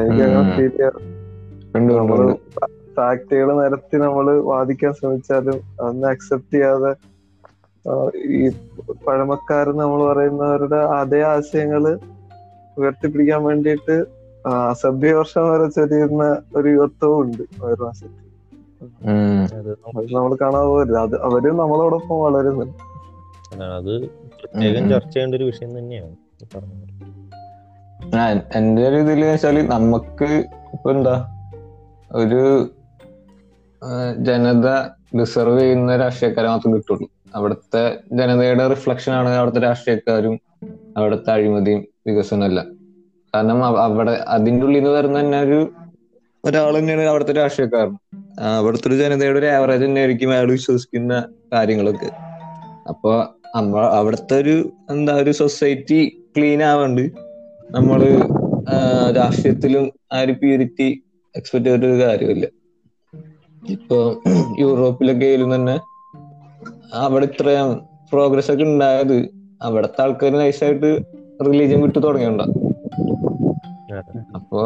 നമ്മൾ ഫാക്ടുകൾ നിരത്തി നമ്മൾ വാദിക്കാൻ ശ്രമിച്ചാലും അതൊന്നും അക്സെപ്റ്റ് ചെയ്യാതെ ഈ പഴമക്കാർ നമ്മൾ പറയുന്നവരുടെ അതേ ആശയങ്ങൾ ഉയർത്തിപ്പിടിക്കാൻ വേണ്ടിയിട്ട് ആ, അസഭ്യവർഷം വരെ ചൊരിയുന്ന ഒരു യുവത്വവും ഉണ്ട് അത് നമ്മൾ കാണാൻ പോകില്ല അത് അവരും നമ്മളോടൊപ്പം വളരുന്നുണ്ട് അത് പ്രത്യേകം ചർച്ച ചെയ്യേണ്ട ഒരു വിഷയം തന്നെയാണ് എന്റെ ഒരു ഇതിൽ വെച്ചാൽ നമുക്ക് ഇപ്പൊ എന്താ ഒരു ജനത ഡിസർവ് ചെയ്യുന്ന രാഷ്ട്രീയക്കാരെ മാത്രം കിട്ടുള്ളൂ. അവിടുത്തെ ജനതയുടെ റിഫ്ലക്ഷൻ ആണ് അവിടുത്തെ രാഷ്ട്രീയക്കാരും അവിടുത്തെ അഴിമതിയും വികസനം എല്ലാം കാരണം അവിടെ അതിന്റെ ഉള്ളിൽ നിന്ന് വരുന്ന തന്നെ ഒരു ഒരാൾ തന്നെയാണ് അവിടുത്തെ രാഷ്ട്രീയക്കാരൻ. അവിടുത്തെ ഒരു ജനതയുടെ ഒരു ആവറേജ് തന്നെ ആയിരിക്കും അയാൾ വിശ്വസിക്കുന്ന കാര്യങ്ങളൊക്കെ. അപ്പൊ അവിടുത്തെ ഒരു എന്താ ഒരു സൊസൈറ്റി ക്ലീൻ ആവാണ്ട് നമ്മൾ രാഷ്ട്രീയത്തിലും ആ ഒരു പ്യൂരിറ്റി എക്സ്പെക്ട് ചെയ്തിട്ട് ഒരു കാര്യമില്ല. ഇപ്പൊ യൂറോപ്പിലൊക്കെ ആയാലും തന്നെ അവിടെ ഇത്രയും പ്രോഗ്രസ് ഒക്കെ ഉണ്ടായത് അവിടുത്തെ ആൾക്കാർ നൈസായിട്ട് റിലീജിയൻ വിട്ടു തുടങ്ങിയുണ്ട അതെ. അപ്പൊ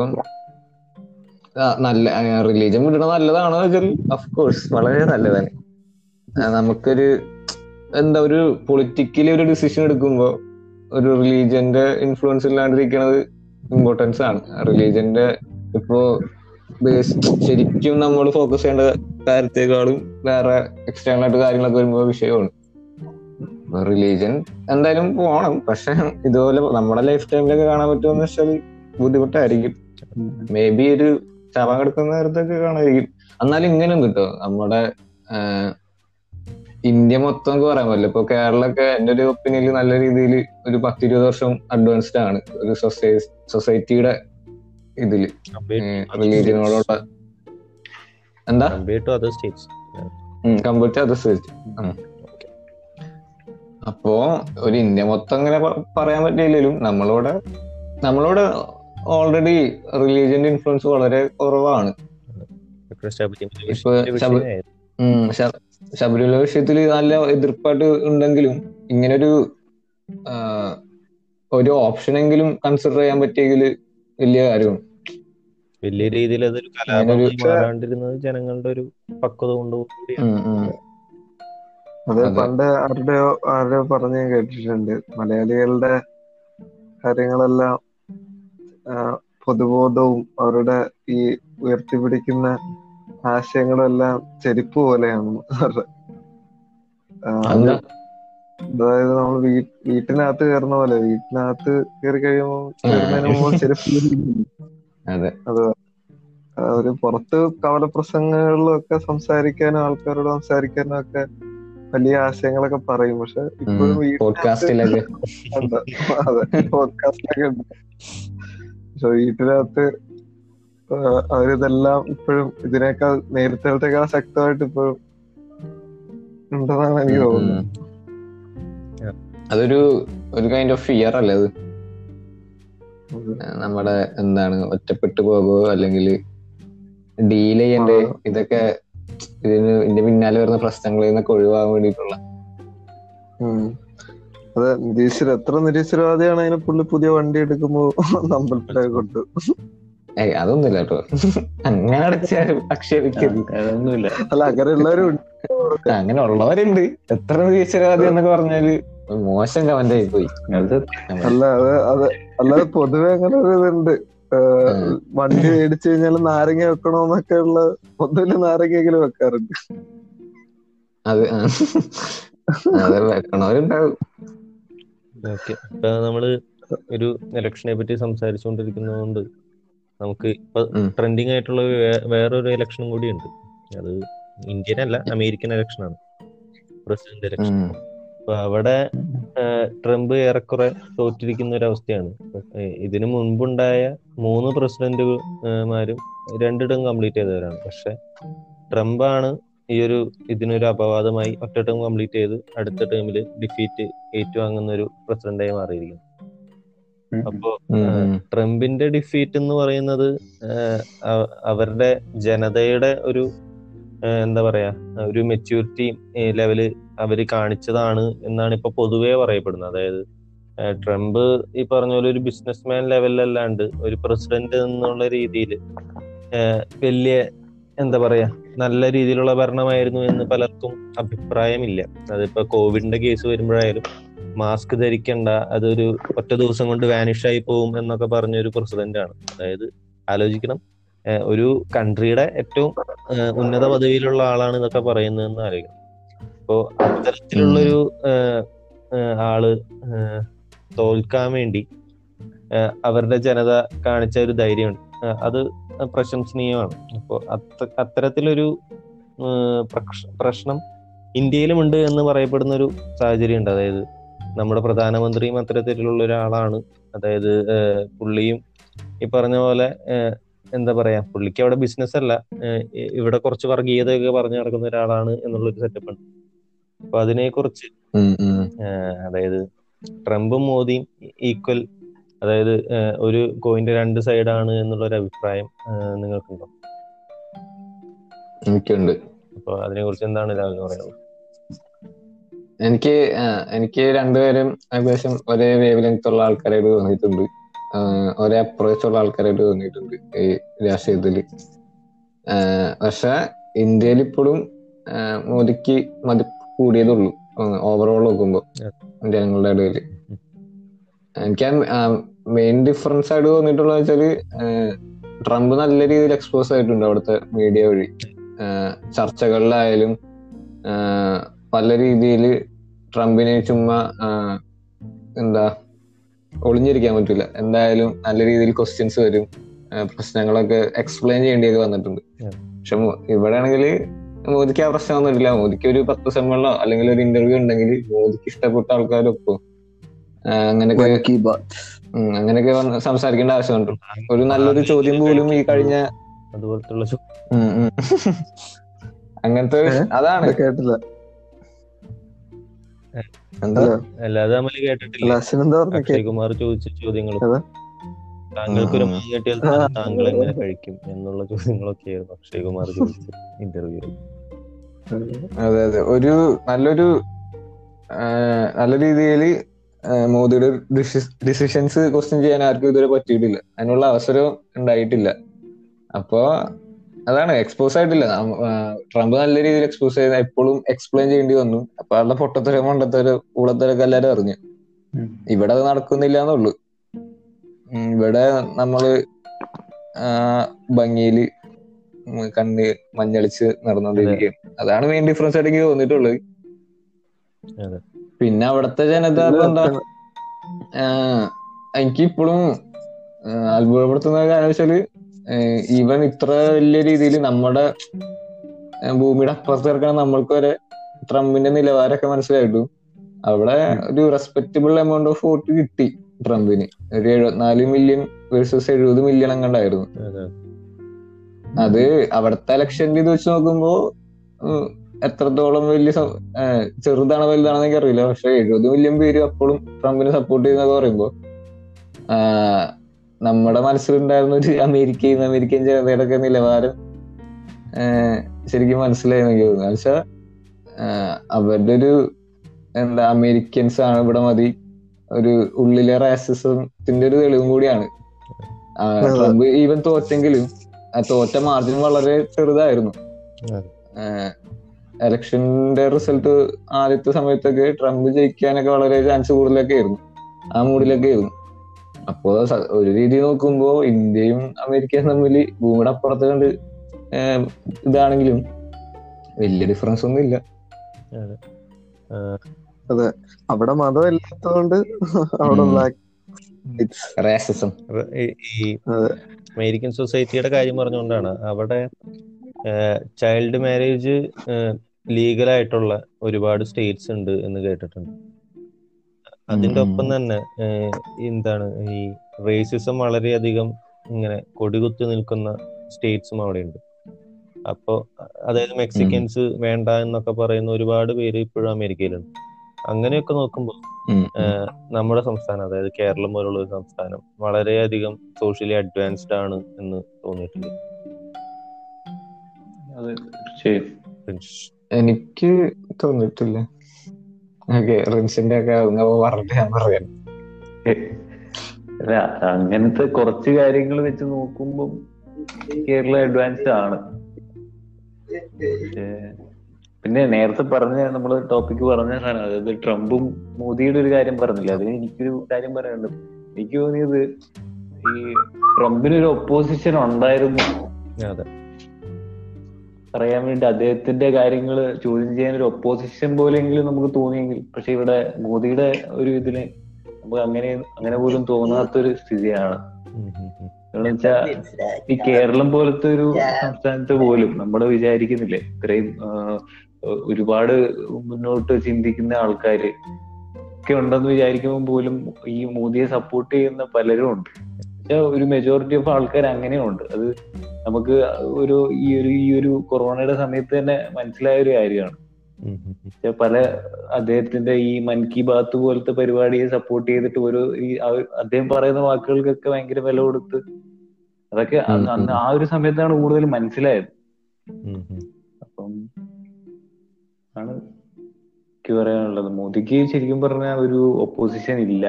നല്ല റിലീജിയൻ വിടണ നല്ലതാണോ വെച്ചാൽ കോഴ്സ് വളരെ നല്ലതാണ്. നമുക്കൊരു എന്താ ഒരു പൊളിറ്റിക്കലി ഒരു ഡിസിഷൻ എടുക്കുമ്പോ ഒരു റിലീജിയന്റെ ഇൻഫ്ലുവൻസ് ഇല്ലാണ്ടിരിക്കുന്നത് ഇമ്പോർട്ടൻസ് ആണ്. റിലീജിയന്റെ ഇപ്പോ ബേസ് ശരിക്കും നമ്മൾ ഫോക്കസ് ചെയ്യേണ്ട കാര്യത്തെക്കാളും വേറെ എക്സ്റ്റേണൽ ആയിട്ട് കാര്യങ്ങളൊക്കെ വരുമ്പോ വിഷയമാണ്. റിലീജിയൻ എന്തായാലും പോണം. പക്ഷെ ഇതുപോലെ നമ്മുടെ ലൈഫ് ടൈമിലൊക്കെ കാണാൻ പറ്റുമെന്ന് വെച്ചാൽ ബുദ്ധിമുട്ടായിരിക്കും. മേ ബി ഒരു ശവം കിടക്കുന്ന നേരത്തൊക്കെ കാണായിരിക്കും എന്നാലും ഇങ്ങനെ കിട്ടോ. നമ്മുടെ ഇന്ത്യ മൊത്തം നമുക്ക് പറയാൻ പറ്റില്ല. ഇപ്പൊ കേരളമൊക്കെ എന്റെ ഒരു ഒപ്പീനിയനിൽ നല്ല രീതിയിൽ ഒരു പത്തിരുപത് വർഷം അഡ്വാൻസ്ഡ് ആണ്. ഒരു സൊസൈറ്റിയുടെ ഇതിൽ. റിലീജിയനോടുള്ള എന്താ. കമ്പയർ ടു അതർ സ്റ്റേറ്റ് അപ്പോ ഒരു ഇന്ത്യ മൊത്തം അങ്ങനെ പറയാൻ പറ്റില്ലെങ്കിലും നമ്മളോട് നമ്മളിവിടെ ഓൾറെഡി റിലീജിയന്റെ ഇൻഫ്ലുവൻസ് വളരെ കുറവാണ്. ഇപ്പൊ ശബരിമല വിഷയത്തിൽ നല്ല എതിർപ്പായിട്ട് ഉണ്ടെങ്കിലും ഇങ്ങനൊരു ഒരു ഒരു ഓപ്ഷനെങ്കിലും കൺസിഡർ ചെയ്യാൻ പറ്റിയെങ്കിൽ വലിയ കാര്യമാണ്. വലിയ രീതിയിൽ അതൊരു കലാപമായി മാറാണ്ടിരുന്നത് ജനങ്ങളുടെ ഒരു പക്വത കൊണ്ട്. അത്. പണ്ട് ആരുടെയോ ആരുടെയോ പറഞ്ഞ് ഞാൻ കേട്ടിട്ടുണ്ട്. മലയാളികളുടെ കാര്യങ്ങളെല്ലാം പൊതുബോധവും അവരുടെ ഈ ഉയർത്തിപ്പിടിക്കുന്ന ആശയങ്ങളും എല്ലാം ചെരുപ്പ് പോലെയാണ്. അവരുടെ അതായത് നമ്മൾ വീട്ടിനകത്ത് കയറുന്ന പോലെ വീട്ടിനകത്ത് കയറി കഴിയുമ്പോൾ കയറുന്നതിന് മുമ്പ് ചെരുപ്പ് അതെ. ഒരു പുറത്ത് കവലപ്രസംഗങ്ങളിലും ഒക്കെ സംസാരിക്കാനും ആൾക്കാരോട് സംസാരിക്കാനും ഒക്കെ വലിയ ആശയങ്ങളൊക്കെ പറയും. പക്ഷെ ഇപ്പോഴും പോഡ്കാസ്റ്റിലൊക്കെ. അതെ പോഡ്കാസ്റ്റിലൊക്കെ ഉണ്ട്. വീട്ടിനകത്ത് ആ, അവരിതെല്ലാം ഇപ്പോഴും ഇതിനേക്കാൾ നേരത്തേക്കാൾ ശക്തമായിട്ട് ഇപ്പോഴും ഉണ്ടെന്നാണ് എനിക്ക് തോന്നുന്നത്. അതൊരു ഒരു കൈൻഡ് ഓഫ് ഫിയർ അല്ലേ അത് നമ്മുടെ എന്താണ് ഒറ്റപ്പെട്ടു പോകുമോ അല്ലെങ്കിൽ ഡീൽ ചെയ്യണ്ടേ ഇതൊക്കെ ഇതിന് ഇതിന്റെ പിന്നാലെ വരുന്ന പ്രശ്നങ്ങളിൽ നിന്നൊക്കെ ഒഴിവാകാൻ വേണ്ടിയിട്ടുള്ള. അതെ നിരീശ്വര എത്ര നിരീശ്വരവാദിയാണ് അതിന് പുള്ളി പുതിയ വണ്ടി എടുക്കുമ്പോ അമ്പലത്തിലേക്ക് കൊണ്ടു ഏയ് അതൊന്നുമില്ല കേട്ടോ. അങ്ങനെ അടച്ചാലും ആക്ഷേപിക്കരുത്. അതൊന്നുമില്ല. അല്ല അങ്ങനെയുള്ളവരും ഉള്ളവരുണ്ട് അങ്ങനെ ഉള്ളവരുണ്ട്. എത്ര നിരീശ്വരവാദി എന്നൊക്കെ പറഞ്ഞാൽ മോശം കമന്റ് ആയി പോയി. അത് അല്ല അത് അത് അല്ലാതെ പൊതുവെ അങ്ങനെ ഒരു ഇതുണ്ട്. വണ്ടി മേടിച്ചു കഴിഞ്ഞാൽ നാരങ്ങ വെക്കണോന്നൊക്കെ ഉള്ള ഒന്നുമില്ല നാരങ്ങയെങ്കിലും വെക്കാറുണ്ട്. അത്. അത് വെക്കണവരുണ്ടാവും. ഓക്കെ. ഇപ്പൊ നമ്മൾ ഒരു ഇലക്ഷനെ പറ്റി സംസാരിച്ചുകൊണ്ടിരിക്കുന്നതുകൊണ്ട് നമുക്ക് ഇപ്പൊ ട്രെൻഡിങ് ആയിട്ടുള്ള വേറൊരു ഇലക്ഷനും ഉണ്ട് അത് ഇന്ത്യൻ അല്ല അമേരിക്കൻ ഇലക്ഷൻ ആണ് പ്രസിഡന്റ് ഇലക്ഷൻ. അപ്പൊ അവിടെ ട്രംപ് ഏറെക്കുറെ തോറ്റിരിക്കുന്ന ഒരു അവസ്ഥയാണ് ഇതിനു മുൻപുണ്ടായ മൂന്ന് പ്രസിഡന്റുമാരും രണ്ടിടം കംപ്ലീറ്റ് ചെയ്തവരാണ്. പക്ഷെ ട്രംപാണ് ഈ ഒരു ഇതിനൊരു അപവാദമായി ഒറ്റ ടേം കംപ്ലീറ്റ് ചെയ്ത് അടുത്ത ടേമിൽ ഡിഫീറ്റ് ഏറ്റുവാങ്ങുന്ന ഒരു പ്രസിഡന്റായി മാറിയിരിക്കുന്നു. അപ്പോ. ട്രംപിന്റെ ഡിഫീറ്റ് എന്ന് പറയുന്നത് അവരുടെ ജനതയുടെ ഒരു എന്താ പറയാ ഒരു മെച്യൂരിറ്റി ലെവൽ അവർ കാണിച്ചതാണ് എന്നാണ് ഇപ്പൊ പൊതുവെ പറയപ്പെടുന്നത്. അതായത് ട്രംപ് ഈ പറഞ്ഞ പോലെ ഒരു ബിസിനസ്മാൻ ലെവലിലല്ലാണ്ട് ഒരു പ്രസിഡന്റ് എന്നുള്ള രീതിയിൽ വലിയ എന്താ പറയാ നല്ല രീതിയിലുള്ള ഭരണമായിരുന്നു എന്ന് പലർക്കും അഭിപ്രായമില്ല. അതിപ്പോ കോവിഡിന്റെ കേസ് വരുമ്പോഴായാലും മാസ്ക് ധരിക്കണ്ട അതൊരു ഒറ്റ ദിവസം കൊണ്ട് വാനിഷ് ആയി പോകും എന്നൊക്കെ പറഞ്ഞ ഒരു പ്രസിഡന്റ് ആണ്. അതായത് ആലോചിക്കണം ഒരു കൺട്രിയുടെ ഏറ്റവും ഉന്നത പദവിയിലുള്ള ആളാണ് ഇതൊക്കെ പറയുന്നതെന്ന് ആലോചിക്കണം അപ്പോ അത്തരത്തിലുള്ളൊരു ആൾ തോൽക്കാൻ വേണ്ടി അവരുടെ ജനത കാണിച്ച ഒരു ധൈര്യമുണ്ട്. അത് പ്രശംസനീയമാണ്. അപ്പോൾ അത്ത അത്തരത്തിലൊരു പ്രശ്നം ഇന്ത്യയിലുമുണ്ട് എന്ന് പറയപ്പെടുന്ന ഒരു സാഹചര്യം ഉണ്ട് അതായത് നമ്മുടെ പ്രധാനമന്ത്രിയും അത്തരത്തിലുള്ള ഒരാളാണ്. അതായത് പുള്ളിയും ഈ പറഞ്ഞ പോലെ എന്താ പറയാ പുള്ളിക്ക് അവിടെ ബിസിനസ് അല്ല. ഇവിടെ കുറച്ച് വർഗീയതയൊക്കെ പറഞ്ഞു നടക്കുന്ന ഒരാളാണ് എന്നുള്ളൊരു സെറ്റപ്പ് ഉണ്ട്. അപ്പൊ അതിനെ കുറിച്ച്. അതായത് ട്രംപും മോദിയും ഈക്വൽ അതായത് ഒരു കോയിന്റെ രണ്ട് സൈഡാണ് എന്നുള്ള ഒരു അഭിപ്രായം നിങ്ങൾക്കുണ്ടോ? എനിക്കുണ്ട്. അപ്പൊ അതിനെ കുറിച്ച് എന്താണ് രാവിലെ പറയുന്നത് എനിക്ക് എനിക്ക് രണ്ടുപേരും ഏകദേശം ഒരേ വേവ് ലെങ്ത് ഉള്ള ആൾക്കാരായിട്ട് തോന്നിയിട്ടുണ്ട്. ഒരേ അപ്രോച്ച് ഉള്ള ആൾക്കാരായിട്ട് തോന്നിയിട്ടുണ്ട് ഈ രാഷ്ട്രീയത്തിൽ. ആ, പക്ഷെ ഇന്ത്യയിൽ ഇപ്പോഴും മോദിക്ക് മതിപ്പ് കൂടിയതുള്ളൂ ഓവറോൾ നോക്കുമ്പോ ജനങ്ങളുടെ ഇടയിൽ എനിക്ക് മെയിൻ ഡിഫറൻസ് ആയിട്ട് തോന്നിയിട്ടുള്ളത് വെച്ചാൽ ട്രംപ് നല്ല രീതിയിൽ എക്സ്പോസ് ആയിട്ടുണ്ട് അവിടുത്തെ മീഡിയ വഴി. ചർച്ചകളിലായാലും പല രീതിയിൽ ട്രംപിനെ ചുമ്മാ എന്താ ഒളിഞ്ഞിരിക്കാൻ പറ്റില്ല എന്തായാലും നല്ല രീതിയിൽ ക്വസ്റ്റ്യൻസ് വരും. പ്രശ്നങ്ങളൊക്കെ എക്സ്പ്ലെയിൻ ചെയ്യേണ്ടിയൊക്കെ വന്നിട്ടുണ്ട്. പക്ഷെ ഇവിടെ ആണെങ്കിൽ മോദിക്ക് ആ പ്രശ്നം വന്നിട്ടില്ല. മോദിക്ക് ഒരു പത്ത് സെമ്മിലോ അല്ലെങ്കിൽ ഒരു ഇന്റർവ്യൂ ഉണ്ടെങ്കിൽ മോദിക്ക് ഇഷ്ടപ്പെട്ട ആൾക്കാരൊപ്പം അങ്ങനെയൊക്കെ അങ്ങനെയൊക്കെ വന്ന് സംസാരിക്കേണ്ട ആവശ്യമുണ്ട്. ഒരു നല്ലൊരു ചോദ്യം പോലും ഈ കഴിഞ്ഞ അതുപോലത്തുള്ള. അങ്ങനത്തെ അതാണ്. കേട്ടില്ല. അല്ലാതെ നമ്മൾ കേട്ടിട്ടില്ല. കുമാർ ചോദിച്ച. കിട്ടിയാൽ താങ്കൾ എങ്ങനെ കഴിക്കും എന്നുള്ള ചോദ്യങ്ങളൊക്കെ ആയിരുന്നു അക്ഷയ് കുമാർ ചോദിച്ച ഇന്റർവ്യൂ അതെ അതെ. ഒരു നല്ലൊരു നല്ല രീതിയിൽ മോദിയുടെ ഡിസിഷൻസ് ക്വസ്റ്റ്യൻ ചെയ്യാൻ ആർക്കും ഇതുവരെ പറ്റിയിട്ടില്ല. അതിനുള്ള അവസരം ഉണ്ടായിട്ടില്ല. അപ്പോ അതാണ് എക്സ്പോസ് ആയിട്ടില്ല. ട്രംപ് നല്ല രീതിയിൽ എക്സ്പോസ് ചെയ്ത് എപ്പോഴും എക്സ്പ്ലെയിൻ ചെയ്യേണ്ടി വന്നു. അപ്പൊ ആളുടെ പൊട്ടത്തരം മണ്ടത്തരം ഊളത്തരൊക്കെ എല്ലാരും അറിഞ്ഞു. ഇവിടെ അത് നടക്കുന്നില്ല എന്നുള്ളു. ഇവിടെ നമ്മൾ ഭംഗിയിൽ കണ്ണ് മഞ്ഞളിച്ച് നടന്നുകൊണ്ടിരിക്കുകയാണ്. അതാണ് മെയിൻ ഡിഫറൻസ് ആയിട്ട് എനിക്ക് തോന്നിയിട്ടുള്ളത്. അതെ. പിന്നെ അവിടുത്തെ ജനത എനിക്ക് ഇപ്പോഴും അത്ഭുതപ്പെടുത്തുന്ന കാരണം വെച്ചാൽ ഈവൻ ഇത്ര വലിയ രീതിയിൽ നമ്മുടെ ഭൂമിയുടെ അപ്പുറത്ത് ഇറക്കണ നമ്മൾക്ക് വരെ ട്രംപിന്റെ നിലവാരമൊക്കെ മനസ്സിലായിട്ടു. അവിടെ ഒരു റെസ്പെക്റ്റബിൾ എമൗണ്ട് ഓഫ് വോട്ട് കിട്ടി ട്രംപിന്. ഒരു എഴുപത്തിനാല് മില്യൺ വേഴ്സസ് എഴുപത് മില്യൺ അങ്ങണ്ടായിരുന്നു അത്. അവിടുത്തെ ഇലക്ഷന്റെ ഇത് വെച്ച് നോക്കുമ്പോ എത്രത്തോളം വലിയ ചെറുതാണ് വലുതാണെന്ന് എനിക്ക് അറിയില്ല പക്ഷെ എഴുപത് മില്യൺ പേര് അപ്പോഴും ട്രംപിനെ സപ്പോർട്ട് ചെയ്യുന്നൊക്കെ പറയുമ്പോൾ നമ്മുടെ മനസ്സിലുണ്ടായിരുന്ന ഒരു അമേരിക്കയും അമേരിക്കൻ ജനതയുടെ ഒക്കെ നിലവാരം ശരിക്കും മനസ്സിലായി എനിക്ക് തോന്നുന്നു. ആഹ്, അവരുടെ ഒരു എന്താ അമേരിക്കൻസ് ആണ് ഇവിടെ മതി. ഒരു ഉള്ളിലെ റാസിസത്തിന്റെ ഒരു തെളിവും കൂടിയാണ്. ട്രംപ് ഈവൻ തോറ്റെങ്കിലും ആ തോറ്റ മാർജിൻ വളരെ ചെറുതായിരുന്നു. ഇലക്ഷന്റെ റിസൾട്ട് ആദ്യത്തെ സമയത്തൊക്കെ ട്രംപ് ജയിക്കാനൊക്കെ വളരെ ചാൻസ് കൂടുതലൊക്കെ ആയിരുന്നു. ആ മൂഡിലൊക്കെ ആയിരുന്നു. അപ്പോ ഒരു രീതി നോക്കുമ്പോ ഇന്ത്യയും അമേരിക്കയും തമ്മിൽ ഭൂമിയുടെ അപ്പുറത്ത് കണ്ട് ഇതാണെങ്കിലും വലിയ ഡിഫറൻസ് ഒന്നും ഇല്ല. അതെ. അവിടെ മതം ഇല്ലാത്തതുകൊണ്ട് അവിടെ ഈ അമേരിക്കൻ സൊസൈറ്റിയുടെ കാര്യം പറഞ്ഞുകൊണ്ടാണ് അവിടെ ചൈൽഡ് മാരേജ് ലീഗലായിട്ടുള്ള ഒരുപാട് സ്റ്റേറ്റ്സ് ഉണ്ട് എന്ന് കേട്ടിട്ടുണ്ട്. അതിന്റെ ഒപ്പം തന്നെ എന്താണ് ഈ റേസിസം വളരെയധികം ഇങ്ങനെ കൊടികുത്തി നിൽക്കുന്ന സ്റ്റേറ്റ്സും അവിടെ ഉണ്ട് അപ്പോ അതായത് മെക്സിക്കൻസ് വേണ്ട എന്നൊക്കെ പറയുന്ന ഒരുപാട് പേര് ഇപ്പോഴും അമേരിക്കയിലുണ്ട്. അങ്ങനെയൊക്കെ നോക്കുമ്പോൾ നമ്മുടെ സംസ്ഥാനം അതായത് കേരളം പോലുള്ള ഒരു സംസ്ഥാനം വളരെയധികം സോഷ്യലി അഡ്വാൻസ്ഡ് ആണ് എന്ന് തോന്നിയിട്ടുണ്ട്. അതെ തീർച്ചയായും. എനിക്ക് തോന്നിട്ടില്ല ഓക്കെ റിൻസിന്റെ ഒക്കെ അങ്ങ് പറഞ്ഞിട്ട് ഞാൻ പറയാം. അല്ല അങ്ങനത്തെ കുറച്ച് കാര്യങ്ങൾ വെച്ച് നോക്കുമ്പോൾ കേരള അഡ്വാൻസ് ആണ്. പിന്നെ നേരത്തെ പറഞ്ഞ നമ്മൾ ടോപ്പിക് പറഞ്ഞ സാധനം അതായത് ട്രംപും മോദിയുടെ ഒരു കാര്യം പറഞ്ഞില്ല? അതിന് എനിക്കൊരു കാര്യം പറയാനുണ്ട്. എനിക്ക് തോന്നിയത് ഈ ട്രംപിന് ഒരു ഒപ്പോസിഷൻ ഉണ്ടായിരുന്നു. അതെ. പറയാൻ വേണ്ടി അദ്ദേഹത്തിന്റെ കാര്യങ്ങൾ ചോദ്യം ചെയ്യാൻ ഒരു ഒപ്പോസിഷൻ പോലെയെങ്കിലും നമുക്ക് തോന്നിയെങ്കിൽ പക്ഷെ ഇവിടെ മോദിയുടെ ഒരു ഇതിന് നമുക്ക് അങ്ങനെ അങ്ങനെ പോലും തോന്നാത്തൊരു സ്ഥിതിയാണ്. വെച്ചാൽ ഈ കേരളം പോലത്തെ ഒരു സംസ്ഥാനത്ത് പോലും നമ്മൾ വിചാരിക്കുന്നില്ലേ ഇത്രയും ഒരുപാട് മുന്നോട്ട് ചിന്തിക്കുന്ന ആൾക്കാര് ഒക്കെ ഉണ്ടെന്ന് വിചാരിക്കുമ്പോൾ പോലും ഈ മോദിയെ സപ്പോർട്ട് ചെയ്യുന്ന പലരും ഉണ്ട്. ഒരു മെജോറിറ്റി ഓഫ് ആൾക്കാർ അങ്ങനെയുണ്ട്. അത് നമുക്ക് ഒരു ഈ ഒരു ഈ ഒരു കൊറോണയുടെ സമയത്ത് തന്നെ മനസ്സിലായ ഒരു കാര്യമാണ് പല അദ്ദേഹത്തിന്റെ ഈ മൻ കി ബാത്ത് പോലത്തെ പരിപാടിയെ സപ്പോർട്ട് ചെയ്തിട്ട് ഒരു ഈ അദ്ദേഹം പറയുന്ന വാക്കുകൾക്കൊക്കെ ഭയങ്കര വില കൊടുത്ത് അതൊക്കെ അന്ന് ആ ഒരു സമയത്താണ് കൂടുതൽ മനസ്സിലായത്. അപ്പം ആണ് എനിക്ക് പറയാനുള്ളത്. മോദിക്ക് ശരിക്കും പറഞ്ഞ ഒരു ഒപ്പോസിഷൻ ഇല്ല.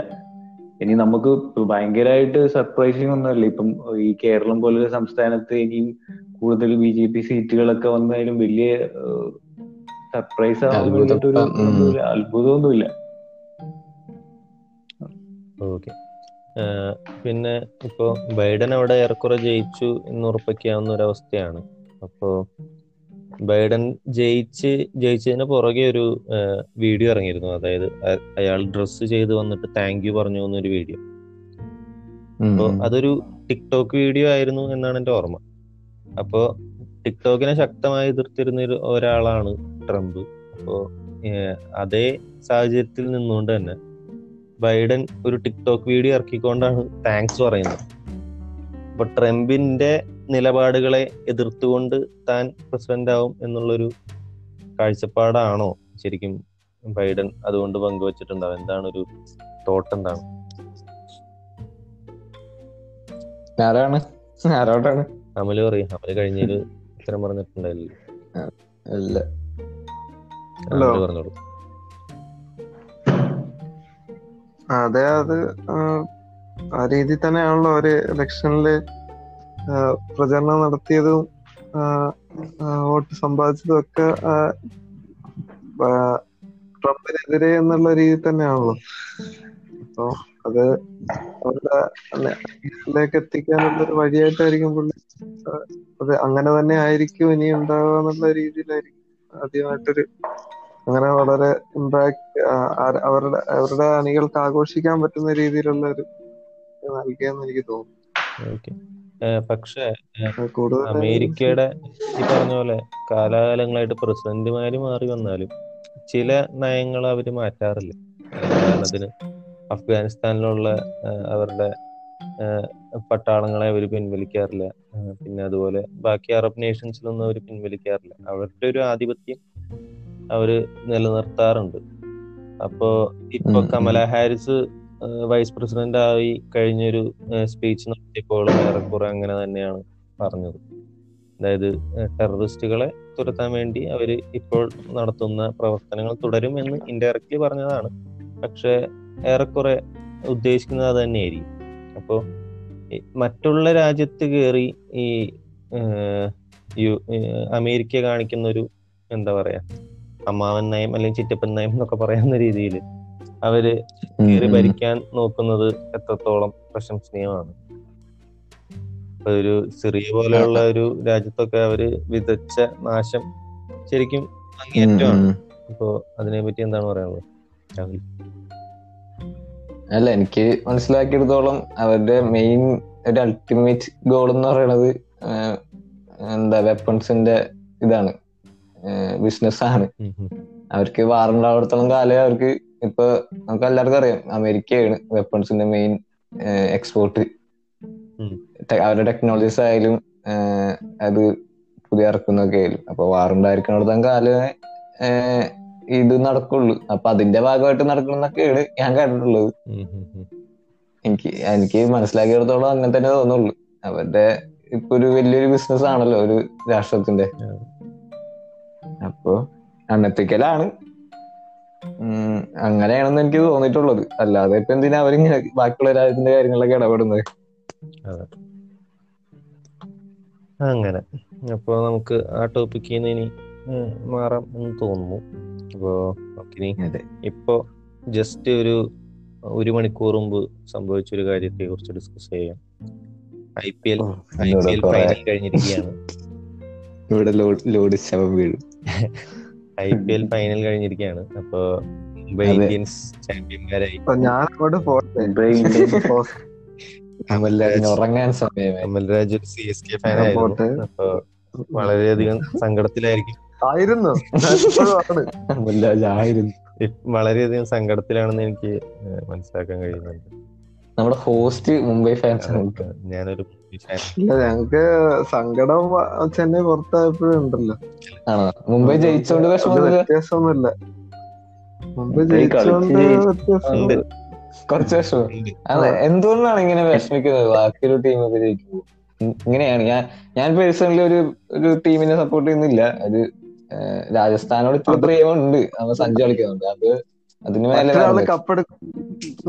ഇനി നമുക്ക് ഭയങ്കരമായിട്ട് സർപ്രൈസിങ് ഒന്നുമല്ല. ഇപ്പം ഈ കേരളം പോലൊരു സംസ്ഥാനത്ത് ഇനിയും കൂടുതൽ ബി ജെ പി സീറ്റുകളൊക്കെ വന്നാലും വലിയ സർപ്രൈസ്. അത്ഭുതമൊന്നുമില്ല. ഓക്കെ. പിന്നെ ഇപ്പോ ബൈഡൻ അവിടെ ഏറെക്കുറെ ജയിച്ചു എന്ന് ഉറപ്പിക്കാവുന്ന ഒരു അവസ്ഥയാണ് അപ്പോ ബൈഡൻ ജയിച്ച് ജയിച്ചതിന് പുറകെ ഒരു വീഡിയോ ഇറങ്ങിയിരുന്നു. അതായത് അയാൾ ഡ്രസ്സ് ചെയ്ത് വന്നിട്ട് താങ്ക് യു പറഞ്ഞു എന്നൊരു വീഡിയോ. അപ്പോ അതൊരു ടിക്ടോക്ക് വീഡിയോ ആയിരുന്നു എന്നാണ് എന്റെ ഓർമ്മ. അപ്പോ ടിക്ടോക്കിനെ ശക്തമായി എതിർത്തിരുന്ന ഒരാളാണ് ട്രംപ്. അപ്പോ അതേ സാഹചര്യത്തിൽ നിന്നുകൊണ്ട് തന്നെ ബൈഡൻ ഒരു ടിക്ടോക്ക് വീഡിയോ ഇറക്കിക്കൊണ്ടാണ് താങ്ക്സ് പറയുന്നത്. അപ്പൊ ട്രംപിന്റെ നിലപാടുകളെ എതിർത്തുകൊണ്ട് താൻ പ്രസിഡന്റ് ആവും എന്നുള്ളൊരു കാഴ്ചപ്പാടാണോ ശരിക്കും ബൈഡൻ അതുകൊണ്ട് പങ്കുവച്ചിട്ടുണ്ടാവും എന്താണ് ഒരു തോട്ട് എന്താണ്? ആരാണ്? ആരോടാണ്? അമൽ പറയും. അമൽ കഴിഞ്ഞൊരു ഉത്തരം പറഞ്ഞിട്ടുണ്ടായില്ല. പറഞ്ഞോളൂ. അതെ അത് ആ, രീതി രീതിയിൽ തന്നെയാണല്ലോ ഒരു ഇലക്ഷനിൽ പ്രചരണം നടത്തിയതും വോട്ട് സമ്പാദിച്ചതും ഒക്കെ ട്രംപിനെതിരെ എന്നുള്ള രീതി തന്നെയാണല്ലോ. അപ്പൊ അത് അവരുടെ എത്തിക്കാനുള്ള ഒരു വഴിയായിട്ടായിരിക്കും പുള്ളി അത് അങ്ങനെ തന്നെ ആയിരിക്കും ഇനി ഉണ്ടാവുക എന്നുള്ള രീതിയിലായിരിക്കും ആദ്യമായിട്ടൊരു അങ്ങനെ വളരെ ഇമ്പാക്ട് അവരുടെ അവരുടെ അണികൾക്ക് ആഘോഷിക്കാൻ പറ്റുന്ന രീതിയിലുള്ള ഒരു നൽകിയെന്ന് എനിക്ക് തോന്നുന്നു. പക്ഷേ അമേരിക്കയുടെ ഈ പറഞ്ഞ പോലെ കാലാകാലങ്ങളായിട്ട് പ്രസിഡന്റുമാര് മാറി വന്നാലും ചില നയങ്ങൾ അവർ മാറ്റാറില്ല. ഉദാഹരണത്തിന് അഫ്ഗാനിസ്ഥാനിലുള്ള അവരുടെ പട്ടാളങ്ങളെ അവർ പിൻവലിക്കാറില്ല. പിന്നെ അതുപോലെ ബാക്കി അറബ് നേഷൻസിലൊന്നും അവർ പിൻവലിക്കാറില്ല. അവരുടെ ഒരു ആധിപത്യം അവർ നിലനിർത്താറുണ്ട്. അപ്പോ ഇപ്പൊ. കമല ഹാരിസ് വൈസ് പ്രസിഡന്റ് ആയി കഴിഞ്ഞൊരു സ്പീച്ച് നടത്തിയപ്പോൾ ഏറെക്കുറെ അങ്ങനെ തന്നെയാണ് പറഞ്ഞത്. അതായത് ടെററിസ്റ്റുകളെ തുരത്താൻ വേണ്ടി അവർ ഇപ്പോൾ നടത്തുന്ന പ്രവർത്തനങ്ങൾ തുടരും എന്ന് ഇൻഡയറക്ട്ലി പറഞ്ഞതാണ്. പക്ഷേ ഏറെക്കുറെ ഉദ്ദേശിക്കുന്നത് അത് തന്നെയായിരിക്കും. അപ്പോൾ മറ്റുള്ള രാജ്യത്ത് കയറി ഈ യു- അമേരിക്ക കാണിക്കുന്ന ഒരു എന്താ പറയാ അമ്മാവൻ നയം അല്ലെങ്കിൽ ചിറ്റപ്പൻ നയം എന്നൊക്കെ പറയുന്ന രീതിയിൽ അവർ കയറി ഭരിക്കാൻ നോക്കുന്നത് എത്രത്തോളം പ്രശംസനീയമാണ്. ഒരു സിറിയ പോലെയുള്ള ഒരു രാജ്യത്തൊക്കെ അവർ വിതച്ച നാശം ശരിക്കും അങ്ങേറ്റമാണ് അപ്പോ അതിനെ പറ്റി എന്താണ് പറയാനുള്ളത്? രാഹുൽ. അല്ല എനിക്ക് മനസ്സിലാക്കിയെടുത്തോളം അവരുടെ മെയിൻ ഒരു അൾട്ടിമേറ്റ് ഗോൾ എന്ന് പറയുന്നത് എന്താ വെപ്പൺസിന്റെ ഇതാണ്. ബിസിനസ് ആണ്. അവർക്ക് വാറുണ്ടാവിടത്തോളം കാലേ അവർക്ക് ഇപ്പൊ നമുക്ക് എല്ലാവർക്കും അറിയാം അമേരിക്കയാണ് വെപ്പൺസിന്റെ മെയിൻ എക്സ്പോർട്ട് അവരുടെ ടെക്നോളജീസ് ആയാലും അത് പുതിയ ഇറക്കുന്നൊക്കെ ആയാലും. അപ്പൊ വാറുണ്ടായിരിക്കുന്നിടത്തോളം കാലമേ ഇത് നടക്കുള്ളൂ. അപ്പൊ അതിന്റെ ഭാഗമായിട്ട് നടക്കണമെന്നൊക്കെയാണ് ഞാൻ കണ്ടിട്ടുള്ളത്. എനിക്ക് എനിക്ക് മനസ്സിലാക്കിയിടത്തോളം അങ്ങനെ തന്നെ തോന്നുള്ളൂ. അവരുടെ ഇപ്പൊ ഒരു വലിയൊരു ബിസിനസ് ആണല്ലോ ഒരു രാഷ്ട്രത്തിന്റെ. അപ്പോ ഉം, അങ്ങനെയാണെന്ന് എനിക്ക് തോന്നിയിട്ടുള്ളത്. അല്ലാതെ ഇപ്പൊ എന്തിനാ അവരിങ്ങനെ ബാക്കിയുള്ള രാജ്യത്തിന്റെ കാര്യങ്ങളിലൊക്കെ ഇടപെടുന്നത്? അങ്ങനെ. അപ്പോൾ നമുക്ക് ആ ടോപ്പിക്കിൽ നിന്ന് ഇനി മാറാം എന്ന് തോന്നുന്നു. അപ്പോൾ നമുക്കിനി അതെ. ഇപ്പോൾ ജസ്റ്റ് ഒരു ഒരു മണിക്കൂർ മുമ്പ് സംഭവിച്ച ഒരു കാര്യത്തെ കുറിച്ച് ഡിസ്കസ് ചെയ്യാം. I P L I P L final കഴിഞ്ഞിരിക്കുകയാണ്. ഇവിടെ ലോഡ് ലോഡ് ശവം വീഴും. ഐ പി എൽ ഫൈനൽ കഴിഞ്ഞിരിക്കുകയാണ് അപ്പോ മുംബൈ ഇന്ത്യൻസ് ചാമ്പ്യന്മാരായി. അമൽരാജ് ഒരു സി എസ് കെ ഫാൻ ആയിരുന്നു. പോട്ടെ. അപ്പൊ വളരെയധികം സങ്കടത്തിലായിരിക്കും. ആയിരുന്നു. വളരെയധികം സങ്കടത്തിലാണെന്ന് എനിക്ക് മനസ്സിലാക്കാൻ കഴിയുന്നുണ്ട്. നമ്മുടെ ഹോസ്റ്റ് മുംബൈ ഫാൻസ് ഞാനൊരു ഇല്ല ഞങ്ങക്ക് സങ്കടം ചെന്നൈ പുറത്തായപ്പോഴും ഉണ്ടല്ലോ. മുംബൈ ജയിച്ചോണ്ട് വ്യത്യാസമൊന്നുമില്ല. മുംബൈ ജയിച്ചോണ്ട് കളിച്ച് ജയിച്ചു. വ്യത്യാസം ഉണ്ട്. കുറച്ച് വിഷമം. അതെ എന്തുകൊണ്ടാണ് ഇങ്ങനെ വിഷമിക്കുന്നത്? ബാക്കിയൊരു ടീമൊക്കെ ജയിക്കുമ്പോൾ ഇങ്ങനെയാണ്. ഞാൻ ഞാൻ പേഴ്സണലി ഒരു ഒരു ടീമിനെ സപ്പോർട്ട് ചെയ്യുന്നില്ല. അത് രാജസ്ഥാനോട് ഇത്ര പ്രിയമുണ്ട് നമ്മൾ സഞ്ജു കളിക്കുന്നുണ്ട്. അത് അതിന് മേലെ കപ്പെടുക്കും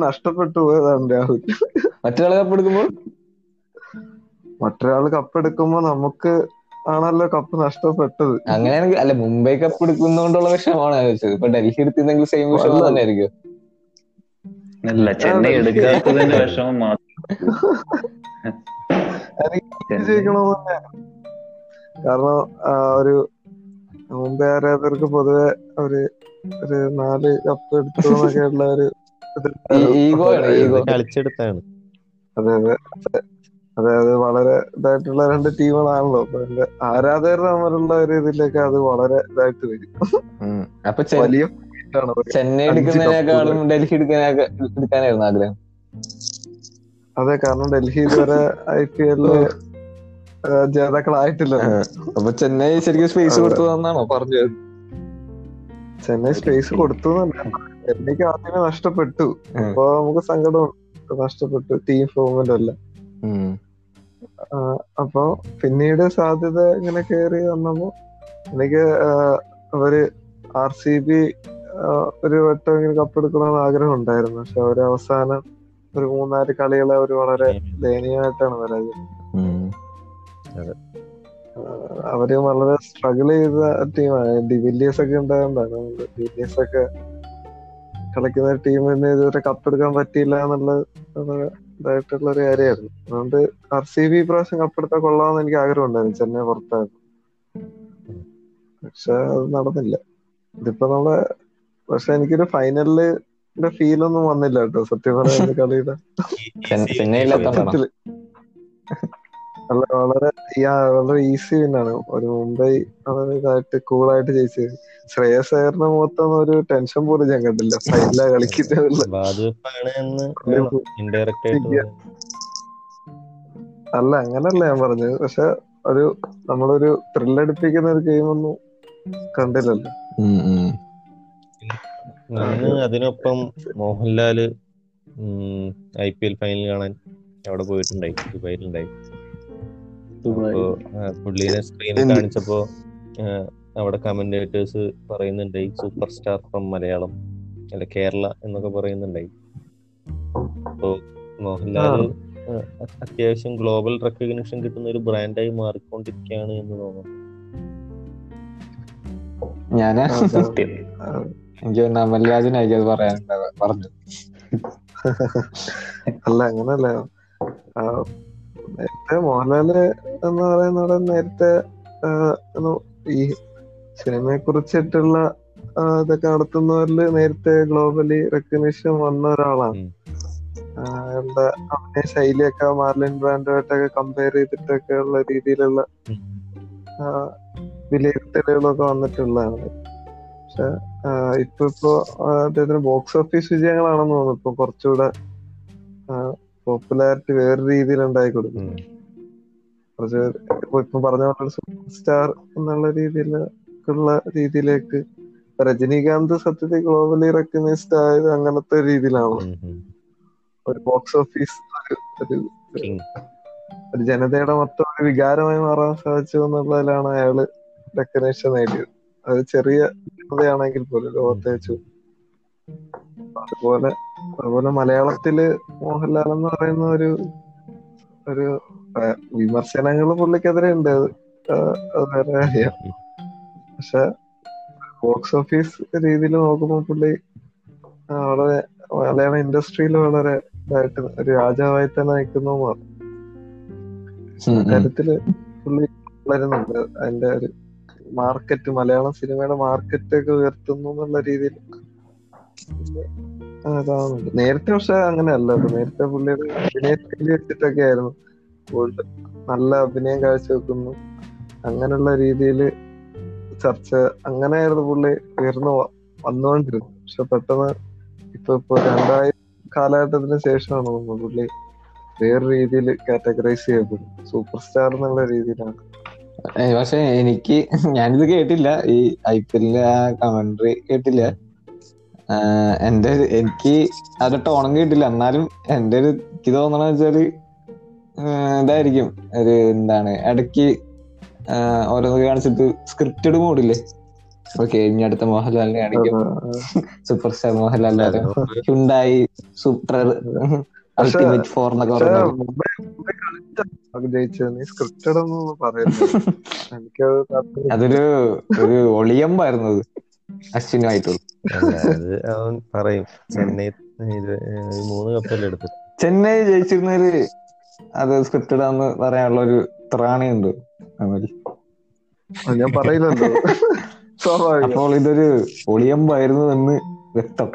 നഷ്ടപ്പെട്ടു പോയതാണ് രാഹുൽ. മറ്റൊരാൾ കപ്പ് എടുക്കുമ്പോൾ മറ്റൊരാൾ കപ്പെടുക്കുമ്പോ നമുക്ക് ആണല്ലോ കപ്പ് നഷ്ടപ്പെട്ടത്. അങ്ങനെയാണെങ്കിൽ അല്ല മുംബൈ കപ്പ് എടുക്കുന്നോണ്ടുള്ള വിഷമാണ് ചോദിച്ചത്. ഇപ്പൊ ഡൽഹി എടുത്തിരുന്നെങ്കിൽ സെയിം വിഷമം. തന്നെ ആയിരിക്കും അല്ല ചെന്നൈ എടുക്കാത്തതിന്റെ വിഷമം മാത്രം. കാരണം ആ, ഒരു മുംബൈ ആരാധകർക്ക് പൊതുവെ ഒരു ഒരു നാല് കപ്പ് എടുത്തു എന്നൊക്കെയുള്ള ഒരു ഈഗോ കളിച്ചെടുത്താണ്. അതെ അതെ. അതെ അത് വളരെ ഇതായിട്ടുള്ള രണ്ട് ടീമുകളാണല്ലോ. അപ്പൊ എന്റെ ആരാധകർ തമ്മിലുള്ള ഒരു ഇതിലേക്ക് അത് വളരെ ഇതായിട്ട് വരും. അപ്പൊ വലിയ. ചെന്നൈ എടുക്കുന്നതിനേക്കാളും ഡൽഹി എടുക്കാനായിരുന്നു ആഗ്രഹം. അതെ കാരണം ഡൽഹി ഇതുവരെ ഐ പി എല്ലിൽ ജേതാക്കളായിട്ടില്ല. അപ്പൊ ചെന്നൈ ശരിക്കും സ്പേസ് കൊടുത്തു കൊടുത്തതെന്നാണോ പറഞ്ഞത്? ചെന്നൈ സ്പേസ് കൊടുത്തു ചെന്നൈക്ക് ആദ്യമേ നഷ്ടപ്പെട്ടു. അപ്പൊ നമുക്ക് സങ്കടം നഷ്ടപ്പെട്ടു. ടീം ഫോമിന്റെ അല്ല ആ, അപ്പൊ പിന്നീട് സാധ്യത ഇങ്ങനെ കയറി വന്നപ്പോ എനിക്ക് അവർ ആർ സി ബി ഒരു വട്ടം ഇങ്ങനെ കപ്പെടുക്കണമെന്ന് ആഗ്രഹം ഉണ്ടായിരുന്നു. പക്ഷെ അവർ അവസാനം ഒരു മൂന്നാൽ കളികളെ അവർ വളരെ ദയനീയമായിട്ടാണ് പരാജയം. അവർ വളരെ സ്ട്രഗിൾ ചെയ്ത ടീമാണ് ഡിവില്ലിയേഴ്സ് ഒക്കെ ഉണ്ടായതുകൊണ്ടാണ്. ഡിവില്ലിയേഴ്സ് ഒക്കെ കളിക്കുന്ന ടീമിന് ഇതുവരെ കപ്പെടുക്കാൻ പറ്റിയില്ല എന്നുള്ള ഇതായിട്ടുള്ള ഒരു കാര്യമായിരുന്നു. അതുകൊണ്ട് ആർ സി ബി പ്രാവശ്യം കപ്പെടുത്താൻ കൊള്ളാമെന്ന് എനിക്ക് ആഗ്രഹം ഉണ്ടായിരുന്നു ചെന്നൈ പുറത്തായിരുന്നു പക്ഷെ അത് നടന്നില്ല. ഇതിപ്പോ നമ്മളെ പക്ഷെ എനിക്കൊരു ഫൈനലിൽ ഫീൽ ഒന്നും വന്നില്ല കേട്ടോ. സത്യം പറഞ്ഞ കളിയുടെ ചെന്നൈയിലെത്താൻ വളരെ വളരെ ഈസി വിന്നാണ് ഒരു മുംബൈ വളരെ ഇതായിട്ട് കൂളായിട്ട് ജയിച്ചത് ശ്രേയസ് അയ്യറിന്റെ മുഖത്തൊന്നും ഒരു ടെൻഷൻ പോലും ഞാൻ കണ്ടില്ല. ഫൈനല കളിക്കുന്നത്. അല്ല അങ്ങനല്ല ഞാൻ പറഞ്ഞത്. പക്ഷെ ഒരു നമ്മളൊരു ത്രില്ലടിപ്പിക്കുന്ന ഒരു ഗെയിം ഒന്നും കണ്ടില്ലല്ലോ. അന്ന് അതിനൊപ്പം Mohanlal I P L final കാണാൻ അവിടെ പോയിട്ടുണ്ടായി. ദുബായിലുണ്ടായി. പുള്ളിനെ സ്ക്രീനിൽ? കാണിച്ചപ്പോ അവിടെ കമന്റേറ്റേഴ്സ് പറയുന്നുണ്ടായി സൂപ്പർ സ്റ്റാർ ഫ്രം മലയാളം അല്ല കേരള എന്നൊക്കെ പറയുന്നുണ്ടായി അപ്പോ മോഹൻലാൽ അത്യാവശ്യം ഗ്ലോബൽ റെക്കഗ്നിഷൻ കിട്ടുന്ന ഒരു ബ്രാൻഡായി മാറിക്കൊണ്ടിരിക്കുകയാണ് എന്ന് തോന്നുന്നു. ഞാൻ സത്യം. എനിക്ക് അമൽരാജിനായിരിക്കും അത് പറയാനുണ്ടാവുക. പറഞ്ഞു. അല്ല അങ്ങനല്ല. നേരത്തെ മോഹൻലാൽ എന്ന് പറയുന്ന നടൻ നേരത്തെ ഈ സിനിമയെ കുറിച്ചിട്ടുള്ള ഇതൊക്കെ നടത്തുന്നവരിൽ നേരത്തെ ഗ്ലോബലി റെക്കഗ്നിഷൻ വന്ന ഒരാളാണ്. അയാളുടെ അഭിനയ ശൈലിയൊക്കെ മാർലിൻ ബ്രാൻഡുമായിട്ടൊക്കെ കമ്പയർ ചെയ്തിട്ടൊക്കെ ഉള്ള രീതിയിലുള്ള വിലയിരുത്തലുകളൊക്കെ വന്നിട്ടുള്ളതാണ്. പക്ഷെ ഇപ്പൊ ഇപ്പോ അദ്ദേഹത്തിന് ബോക്സ് ഓഫീസ് വിജയങ്ങളാണെന്ന് തോന്നുന്നു. ഇപ്പൊ കുറച്ചുകൂടെ പോപ്പുലാരിറ്റി വേറെ രീതിയിൽ ഉണ്ടായി കൊടുക്കും. കുറച്ച് ഇപ്പൊ പറഞ്ഞ പോലെ സൂപ്പർ സ്റ്റാർ എന്നുള്ള രീതിയിലുള്ള രീതിയിലേക്ക് രജനീകാന്ത് സത്യത്തിൽ ഗ്ലോബലി റെക്കഗ്നൈസ്ഡ് ആയത് അങ്ങനത്തെ രീതിയിലാണ്. ഒരു ബോക്സ് ഓഫീസ് ഒരു ജനതയുടെ മൊത്തം ഒരു വികാരമായി മാറാൻ സാധിച്ചു എന്നുള്ളതിലാണ് അയാൾ റെക്കഗ്നേഷൻ നേടിയത് അത് ചെറിയ ജനതയാണെങ്കിൽ പോലും ലോകത്തെ വെച്ചു അതുപോലെ അതുപോലെ മലയാളത്തിൽ മോഹൻലാൽ എന്ന് പറയുന്ന ഒരു ഒരു വിമർശനങ്ങൾ പുള്ളിക്കെതിരെ ഉണ്ട്. അത് വേറെ അറിയാം. പക്ഷെ ബോക്സ് ഓഫീസ് രീതിയിൽ നോക്കുമ്പോൾ പുള്ളി വളരെ മലയാള ഇൻഡസ്ട്രിയിൽ വളരെ ഇതായിട്ട് ഒരു രാജാവായി തന്നെ നിൽക്കുന്നു ഉം, ഉം. കാര്യത്തിൽ പുള്ളി വളരുന്നുണ്ട്. അതിന്റെ ഒരു മാർക്കറ്റ് മലയാളം സിനിമയുടെ മാർക്കറ്റ് ഒക്കെ ഉയർത്തുന്നു എന്നുള്ള രീതിയിൽ അതാവുന്നുണ്ട്. നേരത്തെ പക്ഷെ അങ്ങനെയല്ല. നേരത്തെ പുള്ളിയുടെ അഭിനയത്തിൽ വെച്ചിട്ടൊക്കെ ആയിരുന്നു. നല്ല അഭിനയം കാഴ്ചവെക്കുന്നു. അങ്ങനെയുള്ള രീതിയിൽ ചർച്ച അങ്ങനെയായിരുന്നു പുള്ളി ഉയർന്നു വന്നുകൊണ്ടിരുന്നു പക്ഷെ പെട്ടെന്ന് ഇപ്പൊ ഇപ്പൊ രണ്ടായിരം കാലഘട്ടത്തിന് ശേഷമാണ് തോന്നുന്നു പുള്ളി വേറെ രീതിയിൽ കാറ്റഗറൈസ് ചെയ്യപ്പെടും സൂപ്പർ സ്റ്റാർ എന്നുള്ള രീതിയിലാണ്. പക്ഷെ എനിക്ക് ഞാനിത് കേട്ടില്ല. ഈ ഐ പി എല്ലിലെ ആ കമന്ററി കേട്ടില്ല. എന്റെ എനിക്ക് അത് ടോണം കേട്ടില്ല എന്നാലും എന്റെ ഒരു എനിക്ക് തോന്നണ വെച്ചാൽ ഇതായിരിക്കും. ഒരു എന്താണ് ഇടയ്ക്ക് ഓരോന്ന് കാണിച്ചിട്ട് സ്ക്രിപ്റ്റഡ് മോഡില്ലേ ഓക്കെ ഇനി അടുത്ത മോഹൻലാലിനെ കാണിക്കും. സൂപ്പർ സ്റ്റാർ മോഹൻലാലിനെ ഹുണ്ടായി സൂപ്പർ അൾട്ടിമേറ്റ് ഫോർ എന്നൊക്കെ അതൊരു ഒരു ഒളിയമ്പായിരുന്നു അത്. അശ്വിനുമായിട്ടുള്ള. അവൻ പറയും. ചെന്നൈ മൂന്ന് കപ്പല്ലേ എടുത്തു. ചെന്നൈ ജയിച്ചിരുന്നൊരു അത് സ്ക്രിപ്റ്റഡ് ആണെന്ന് പറയാനുള്ള ഒരു ത്രാണിയുണ്ട് ഞാൻ പറയുന്നുണ്ടോ അപ്പോൾ ഇതൊരു ഒളിയമ്പായിരുന്നു എന്ന് വ്യക്തം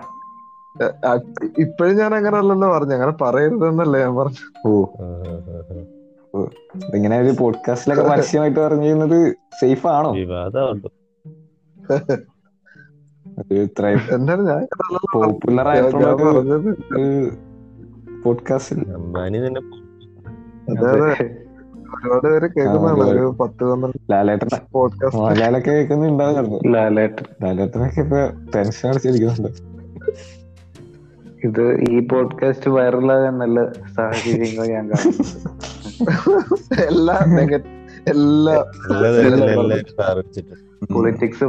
ഇപ്പോഴും ഞാൻ അങ്ങനെ അല്ലല്ലോ പറഞ്ഞു. അങ്ങനെ പറയരുതെന്നല്ലേ ഞാൻ പറഞ്ഞു. ഓ. ഇങ്ങനെ ഒരു പോഡ്കാസ്റ്റിലൊക്കെ പരസ്യമായിട്ട് പറഞ്ഞിരുന്നത് സേഫ് ആണോ? വിവാദമുണ്ട് ഇത്രയും പോപ്പുലർ ആയിട്ടുള്ള പോഡ്കാസ്റ്റിൽ അംബാനി തന്നെ അതെ അതെ. ഒരുപാട് പേര് കേൾക്കുന്നതാണ് ആ, ഒരു പത്ത് പന്ത്രണ്ട് ലാലേട്ടൻ. പോഡ്കാസ്റ്റ് കേൾക്കുന്നുണ്ടാവും ലാലേട്ടൻ ലാലേട്ടനൊക്കെ ഇപ്പൊ ടെൻഷൻ അടിച്ചിരിക്കുന്നുണ്ട്. ഇത് ഈ പോഡ്കാസ്റ്റ് വൈറലാകാൻ നല്ല സാഹചര്യങ്ങൾ ഞാൻ കാണുന്നു എല്ലാ എല്ലാ പൊളിറ്റിക്സ്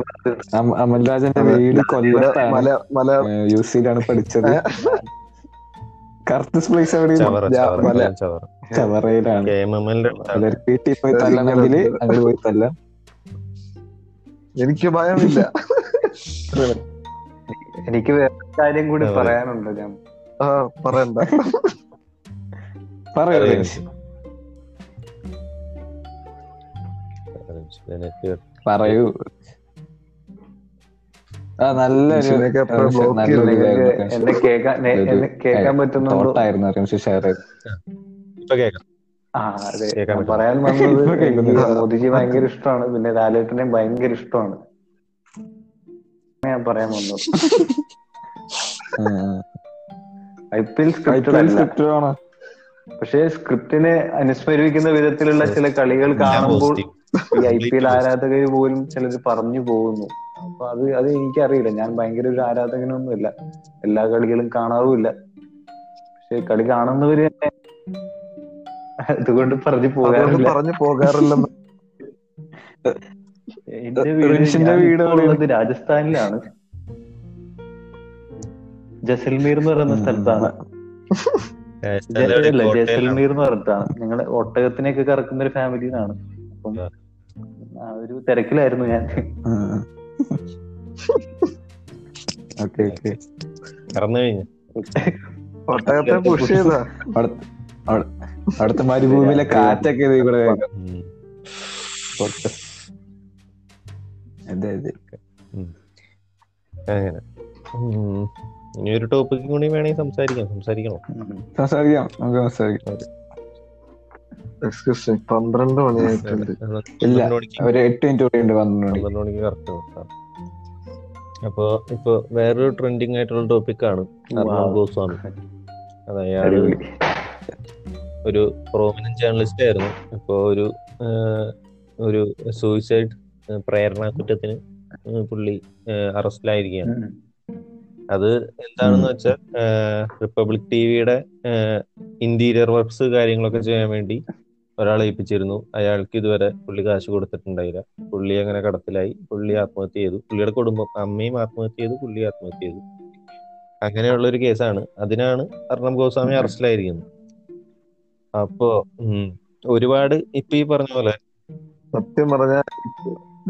അമ- അമൽരാജന്റെ വീട് കൊല്ലത്താണ്. മല മല യു സിയിലാണ് പഠിച്ചത്. കറക്റ്റ് പ്ലേസ് എവിടെയും ചവറ ഞാൻ ചവറ മല- ചവറയിലാണ്. കെ എം എം എല്ലിന്റെ അടുത്താണ്. ചിലർക്ക് വീട്ടിൽ പോയി തല്ലണമെങ്കിൽ അങ്ങോട്ട് പോയി തല്ലാം. എനിക്ക് ഭയമില്ല. എനിക്ക് വേറെ കാര്യം കൂടി. പറയാനുണ്ട് ഞാൻ. ആ പറയണ്ട. പറയൂ പറയൂ. ആ നല്ലൊരു കേൾക്കാൻ പറ്റുന്നുണ്ടോ? ഇപ്പൊ കേൾക്കാം. പറയാൻ വന്നത്. മോദിജി ഭയങ്കര ഇഷ്ടമാണ്. പിന്നെ ലാലേട്ടനെ ഭയങ്കര ഇഷ്ടമാണ്. ഞാൻ പറയാൻ വന്നത്. ഐ പി എൽ സ്ക്രിപ്റ്റഡ് പക്ഷേ സ്ക്രിപ്റ്റിനെ അനുസ്മരിക്കുന്ന വിധത്തിലുള്ള ചില കളികൾ കാണുമ്പോൾ ഈ ഐ പി എൽ ആരാധകർ പോലും ചിലർ പറഞ്ഞു പോകുന്നു. അപ്പൊ അത് അത് എനിക്കറിയില്ല. ഞാൻ ഭയങ്കര ഒരു ആരാധകനൊന്നുമില്ല. എല്ലാ കളികളും കാണാറുമില്ല. പക്ഷെ കളി കാണുന്നവര് തന്നെ അതുകൊണ്ട് പറഞ്ഞു പോകാറില്ല. പറഞ്ഞു പോകാറില്ല. എന്റെ വീട് വീട് ഉള്ളത് രാജസ്ഥാനിലാണ്. ജസൽമീർ എന്ന് പറയുന്ന സ്ഥലത്താണ്. ജസൽമീർ എന്ന് പറഞ്ഞിട്ടാണ്. ഞങ്ങൾ ഒട്ടകത്തിനെയൊക്കെ കറക്കുന്ന ഒരു ഫാമിലിന്നാണ്. അപ്പം ആ. ഒരു തിരക്കിലായിരുന്നു ഞാൻ. Okay okay. കറന്നു കഴിഞ്ഞു. ഒട്ടകത്തെ പുഷ് ചെയ്താ? അവിടുത്തെ മരുഭൂമിയിലെ കാറ്റൊക്കെ ഇവിടെ കേൾക്കാം. ഉം. അതെ അതെ. അങ്ങനെ. ഇനി ഒരു ടോപ്പിക്കും കൂടി വേണമെങ്കിൽ സംസാരിക്കാം. സംസാരിക്കണോ? സംസാരിക്കാം. നമുക്ക് സംസാരിക്കാം. എക്സ്ക്യൂസ് പന്ത്രണ്ട് മണിയായിട്ടുണ്ട്. ഇല്ല. ഒരു എട്ട് മിനിറ്റ് കൂടി ഉണ്ട് പന്ത്രണ്ട് മണി പന്ത്രണ്ട് മണിക്ക് കറക്റ്റ് അപ്പോ ഇപ്പൊ വേറൊരു ട്രെൻഡിങ് ആയിട്ടുള്ള ടോപ്പിക്കാണ് ആണ്. ഗോസ്വാമി അത് അയാൾ ഒരു പ്രോമിനന്റ് ജേർണലിസ്റ്റ് ആയിരുന്നു. ഇപ്പോ ഒരു ഒരു സൂയിസൈഡ് പ്രേരണ കുറ്റത്തിന് പുള്ളി അറസ്റ്റിലായിരിക്കുകയാണ്. അത് എന്താണെന്ന് വെച്ചാൽ റിപ്പബ്ലിക് ടിവിയുടെ ഇന്റീരിയർ വർക്ക്സ് കാര്യങ്ങളൊക്കെ ചെയ്യാൻ വേണ്ടി ഒരാളെ ഏൽപ്പിച്ചിരുന്നു. അയാൾക്ക് ഇതുവരെ പുള്ളി കാശ് കൊടുത്തിട്ടുണ്ടായില്ല. പുള്ളി അങ്ങനെ കടത്തിലായി. പുള്ളി ആത്മഹത്യ ചെയ്തു. പുള്ളിയുടെ കുടുംബം അമ്മയും ആത്മഹത്യ ചെയ്തു പുള്ളി ആത്മഹത്യ ചെയ്തു. അങ്ങനെയുള്ള ഒരു കേസാണ്. അതിനാണ് അർണബ് ഗോസ്വാമി അറസ്റ്റിലായിരിക്കുന്നത്. അപ്പോ ഒരുപാട് ഇപ്പൊ ഈ പറഞ്ഞ പോലെ സത്യം പറഞ്ഞ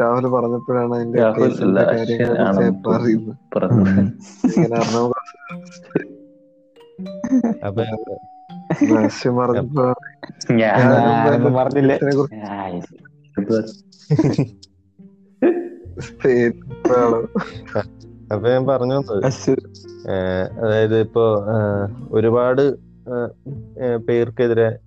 രാഹുൽ പറഞ്ഞപ്പോഴാണ് അതിന്റെ അറിയുന്നത് അപ്പൊ പറഞ്ഞില്ല അപ്പൊ ഞാൻ പറഞ്ഞു അതായത് ഇപ്പോ ഒരുപാട് പേർക്കെതിരെ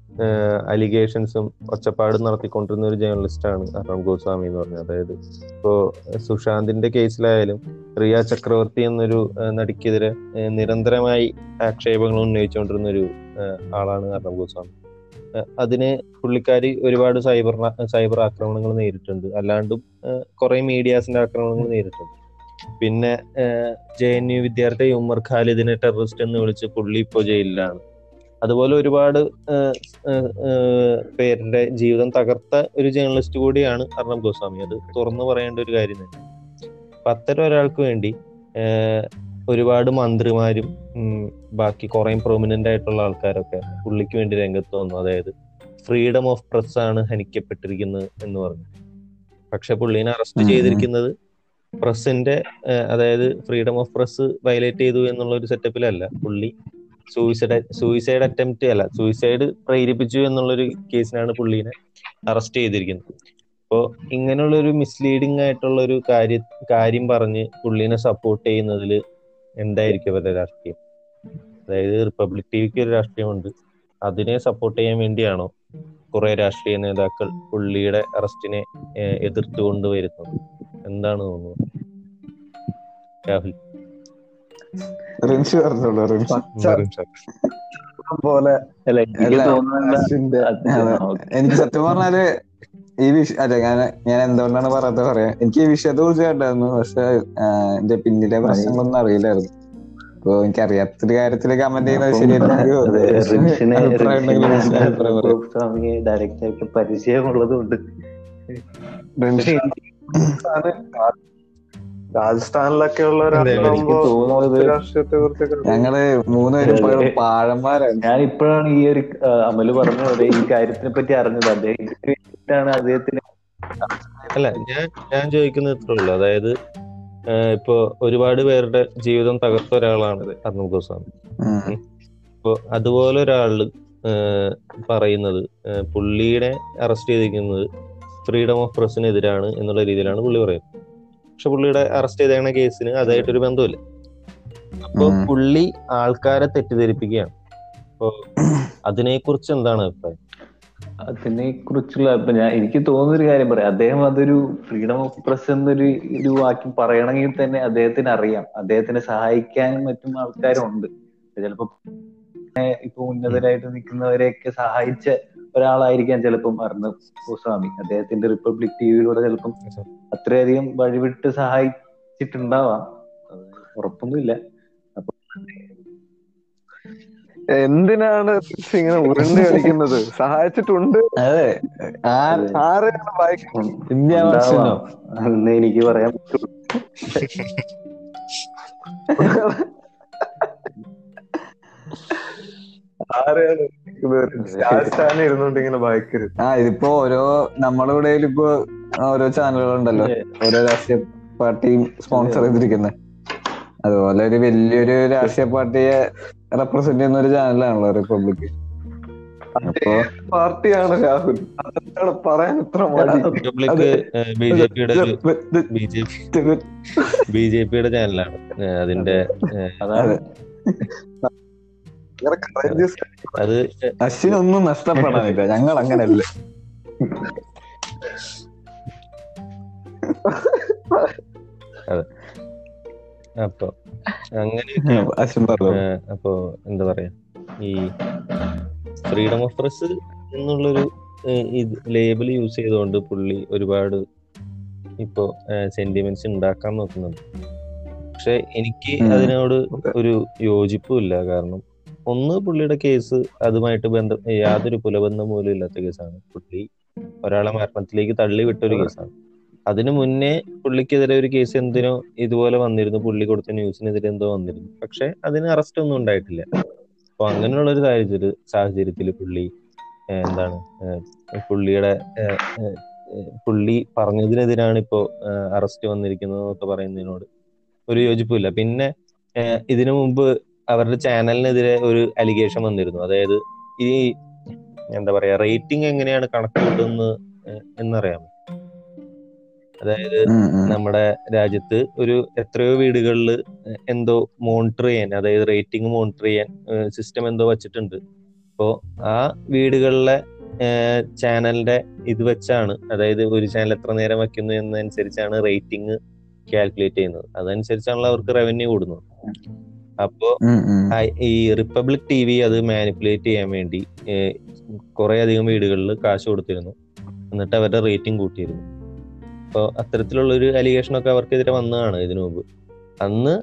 അലിഗേഷൻസും ഒച്ചപ്പാടും നടത്തിക്കൊണ്ടിരുന്ന ഒരു ജേർണലിസ്റ്റ് ആണ് അറാം ഗോസ്വാമി എന്ന് പറഞ്ഞത്. അതായത് ഇപ്പോ സുശാന്തിന്റെ കേസിലായാലും റിയ ചക്രവർത്തി എന്നൊരു നടിക്കെതിരെ നിരന്തരമായി ആക്ഷേപങ്ങൾ ഉന്നയിച്ചുകൊണ്ടിരുന്ന ഒരു ആളാണ് അർണബ് ഗോസ്വാമി. അതിന് പുള്ളിക്കാരി ഒരുപാട് സൈബർ സൈബർ ആക്രമണങ്ങൾ നേരിട്ടുണ്ട്. അല്ലാണ്ടും കുറെ മീഡിയാസിന്റെ ആക്രമണങ്ങൾ നേരിട്ടുണ്ട്. പിന്നെ ജെ എൻ യു വിദ്യാർത്ഥി ഉമർ ഖാലിദിനെ ടെററിസ്റ്റ് എന്ന് വിളിച്ച് പുള്ളി ഇപ്പോൾ ജയിലിലാണ്. അതുപോലെ ഒരുപാട് പേരുടെ ജീവിതം തകർത്ത ഒരു ജേർണലിസ്റ്റ് കൂടിയാണ് അർണബ് ഗോസ്വാമി. അത് തുറന്നു പറയേണ്ട ഒരു കാര്യം തന്നെ. അപ്പൊ അത്തരം ഒരാൾക്ക് വേണ്ടി ഒരുപാട് മന്ത്രിമാരും ബാക്കി കുറേ പ്രൊമിനന്റ് ആയിട്ടുള്ള ആൾക്കാരൊക്കെ പുള്ളിക്ക് വേണ്ടി രംഗത്ത് വന്നു. അതായത് ഫ്രീഡം ഓഫ് പ്രസ് ആണ് ഹനിക്കപ്പെട്ടിരിക്കുന്നത് എന്ന് പറഞ്ഞു. പക്ഷെ പുള്ളീനെ അറസ്റ്റ്. ചെയ്തിരിക്കുന്നത് പ്രസിന്റെ അതായത് ഫ്രീഡം ഓഫ് പ്രസ് വയലേറ്റ് ചെയ്തു എന്നുള്ള ഒരു സെറ്റപ്പിലല്ല പുള്ളി സൂയിസൈഡ് സൂയിസൈഡ് അറ്റംപ്റ്റ് അല്ല സൂയിസൈഡ് പ്രേരിപ്പിച്ചു എന്നുള്ളൊരു കേസിനാണ് പുള്ളീനെ അറസ്റ്റ് ചെയ്തിരിക്കുന്നത്. അപ്പോൾ ഇങ്ങനെയുള്ള ഒരു മിസ്ലീഡിംഗ് ആയിട്ടുള്ള ഒരു കാര്യ കാര്യം പറഞ്ഞ് പുള്ളീനെ സപ്പോർട്ട് ചെയ്യുന്നതിൽ എന്തായിരിക്കും അവരുടെ രാഷ്ട്രീയം? അതായത് റിപ്പബ്ലിക് ടിവിക്ക് ഒരു രാഷ്ട്രീയമുണ്ട്. അതിനെ സപ്പോർട്ട് ചെയ്യാൻ വേണ്ടിയാണോ കുറെ രാഷ്ട്രീയ നേതാക്കൾ പുള്ളിയുടെ അറസ്റ്റിനെ എതിർത്തു കൊണ്ടുവരുന്നത് വരുന്നത്? എന്താണ് തോന്നുന്നത്? രാഹുൽ. റിൻഷ് പറഞ്ഞോളൂ പോലെ. എനിക്ക് സത്യം പറഞ്ഞാൽ ഈ വിഷയം അതെ ഞാൻ ഞാൻ എന്തുകൊണ്ടാണ് പറയാത്ത പറയാം. എനിക്ക് ഈ വിഷയത്തെ കുറിച്ച് കേട്ടായിരുന്നു പക്ഷെ എന്റെ പിന്നിലെ പ്രശ്നങ്ങളൊന്നും അറിയില്ലായിരുന്നു. അപ്പൊ എനിക്ക് അറിയാത്തൊരു കാര്യത്തിൽ കമന്റ് ചെയ്യുന്നത് അപ്പം ശരിയല്ലെങ്കിൽ അത് റിൻഷിനെ അഭിപ്രായം ഉണ്ടെങ്കിൽ റിൻഷിനെ അഭിപ്രായം പറയാം. സ്വാമിയെ ഡയറക്റ്റ് ആയിട്ട് പരിചയമുള്ളത് കൊണ്ട് രാജസ്ഥാനിലൊക്കെ ഉള്ള അതെ, എനിക്ക് തോന്നുന്നത് രാഷ്ട്രീയത്തെ കുറിച്ചൊക്കെ ഞങ്ങൾ മൂന്നുപേരും പാഴന്മാരാണ്. ഞാൻ ഇപ്പോഴാണ് ഈ ഒരു അമൽ പറഞ്ഞത് ഈ കാര്യത്തിനെ പറ്റി അറിഞ്ഞത്. അദ്ദേഹത്തിനാണ് അദ്ദേഹത്തിന് അല്ല ഞാൻ ഞാൻ ചോദിക്കുന്നത് ഇത്രേ ഉള്ളൂ. അതായത് ഇപ്പോ ഒരുപാട് പേരുടെ ജീവിതം തകർത്ത ഒരാളാണ് അർണബ് ഗോസ്വാമി. ഇപ്പോ അതുപോലെ ഒരാൾ പറയുന്നത് പുള്ളിയുടെ അറസ്റ്റ് ചെയ്തിരിക്കുന്നത് ഫ്രീഡം ഓഫ് പ്രസിനെതിരാണ് എന്നുള്ള രീതിയിലാണ് പുള്ളി പറയുന്നത്. പക്ഷെ പുള്ളിയുടെ അറസ്റ്റ് ചെയ്തേക്കണ കേസിന് അതായിട്ടൊരു ബന്ധമില്ല അപ്പൊ. പുള്ളി ആൾക്കാരെ തെറ്റിദ്ധരിപ്പിക്കുകയാണ്. അപ്പോ അതിനെക്കുറിച്ച് എന്താണ് അഭിപ്രായം? അതിനെ കുറിച്ചുള്ള ഇപ്പൊ ഞാൻ എനിക്ക് തോന്നുന്ന ഒരു കാര്യം പറയാം. അദ്ദേഹം അതൊരു ഫ്രീഡം ഓഫ് പ്രസ് എന്നൊരു ഒരു വാക്യം പറയണമെങ്കിൽ തന്നെ അദ്ദേഹത്തിന് അറിയാം. അദ്ദേഹത്തിനെ സഹായിക്കാൻ മറ്റും ആൾക്കാരുണ്ട്. ചിലപ്പോ ഇപ്പൊ ഉന്നതരായിട്ട് നിൽക്കുന്നവരെയൊക്കെ സഹായിച്ച ഒരാളായിരിക്കാം ചിലപ്പം അർണബ് ഗോസ്വാമി. അദ്ദേഹത്തിന്റെ റിപ്പബ്ലിക് ടിവിയിലൂടെ ചിലപ്പം അത്രയധികം വഴിവിട്ട് സഹായിച്ചിട്ടുണ്ടാവാം. ഉറപ്പൊന്നുമില്ല. എന്തിനാണ് ഇങ്ങനെ ഉരുണ്ട് കളിക്കുന്നത്? സഹായിച്ചിട്ടുണ്ട്. അതെ. ആ- ആരെയാണ് വായിക്കുന്നത്? ഇന്ത്യ എന്ന് എനിക്ക് പറയാൻ പറ്റുള്ളൂ. ആരെയാണ് വായിക്കുന്നത്? രാജസ്ഥാനിൽ ഇരുന്നോണ്ട് ഇങ്ങനെ വായിക്കരുത്. ആ ഇതിപ്പോ ഓരോ നമ്മളിവിടെ ഇവിടെ ഇപ്പോ ഓരോ ചാനലുകളുണ്ടല്ലോ. ഓരോ രാഷ്ട്രീയ പാർട്ടിയും സ്പോൺസർ ചെയ്തിരിക്കുന്നത് അതുപോലെ ഒരു വലിയൊരു രാഷ്ട്രീയ പാർട്ടിയെ റെപ്രസെന്റ് ചെയ്യുന്ന ഒരു ചാനലാണല്ലോ റിപ്പബ്ലിക്. പാർട്ടിയാണ് രാഹുൽ. അതാണ് പറയാൻ ഇത്ര ബി ജെ പിയുടെ ബി ജെ ചാനലാണ്. അതിന്റെ അത്. അശ്വിനൊന്നും നഷ്ടപ്പെടാനില്ല. ഞങ്ങൾ അങ്ങനല്ല അപ്പൊ അങ്ങനെ അപ്പൊ എന്താ പറയാ ഈ ഫ്രീഡം ഓഫ് പ്രസ് എന്നുള്ളൊരു ലേബൽ യൂസ് ചെയ്തുകൊണ്ട് പുള്ളി ഒരുപാട് ഇപ്പോ സെന്റിമെന്റ്സ് ഉണ്ടാക്കാൻ നോക്കുന്നുണ്ട്. പക്ഷെ എനിക്ക്. അതിനോട് ഒരു യോജിപ്പും ഇല്ല. കാരണം ഒന്ന് പുള്ളിയുടെ കേസ് അതുമായിട്ട് ബന്ധം യാതൊരു പുലബന്ധം പോലും ഇല്ലാത്ത കേസാണ്. പുള്ളി ഒരാളെ മരണത്തിലേക്ക് തള്ളി വിട്ട ഒരു കേസാണ്. അതിനു മുന്നേ പുള്ളിക്കെതിരെ ഒരു കേസ് എന്തിനോ ഇതുപോലെ വന്നിരുന്നു. പുള്ളി കൊടുത്ത ന്യൂസിനെതിരെ എന്തോ വന്നിരുന്നു. പക്ഷെ അതിന് അറസ്റ്റ് ഒന്നും ഉണ്ടായിട്ടില്ല. അപ്പൊ അങ്ങനെയുള്ള ഒരു സാഹചര്യ സാഹചര്യത്തിൽ പുള്ളി എന്താണ് പുള്ളിയുടെ പുള്ളി പറഞ്ഞതിനെതിരാണ് ഇപ്പോ അറസ്റ്റ് വന്നിരിക്കുന്നത് എന്നൊക്കെ പറയുന്നതിനോട് ഒരു യോജിപ്പില്ല. പിന്നെ ഇതിനു മുമ്പ് അവരുടെ ചാനലിനെതിരെ ഒരു അലിഗേഷൻ വന്നിരുന്നു. അതായത് ഈ എന്താ പറയാ റേറ്റിംഗ് എങ്ങനെയാണ് കണക്ക് കൂട്ടുന്നത് എന്നറിയാമോ? അതായത്. നമ്മുടെ രാജ്യത്ത് ഒരു എത്രയോ വീടുകളിൽ എന്തോ മോണിറ്റർ ചെയ്യാൻ അതായത് റേറ്റിംഗ് മോണിറ്റർ ചെയ്യാൻ സിസ്റ്റം എന്തോ വെച്ചിട്ടുണ്ട്. അപ്പോ ആ വീടുകളിലെ ചാനലിന്റെ ഇത് വെച്ചാണ് അതായത് ഒരു ചാനൽ എത്ര നേരം വെക്കുന്നു എന്നനുസരിച്ചാണ് റേറ്റിംഗ് കാൽക്കുലേറ്റ് ചെയ്യുന്നത്. അതനുസരിച്ചാണല്ലോ അവർക്ക് റവന്യൂ കൂടുന്നത്. അപ്പോ ഈ റിപ്പബ്ലിക് ടി വി അത് മാനിപ്പുലേറ്റ് ചെയ്യാൻ വേണ്ടി കുറെ അധികം വീടുകളിൽ കാശ് കൊടുത്തിരുന്നു. എന്നിട്ട് അവരുടെ റേറ്റിംഗ് കൂട്ടിയിരുന്നു. അപ്പോൾ അത്തരത്തിലുള്ള ഒരു അലിഗേഷൻ ഒക്കെ അവർക്കെതിരെ വന്നതാണ് ഇതിനു മുമ്പ്. അന്ന്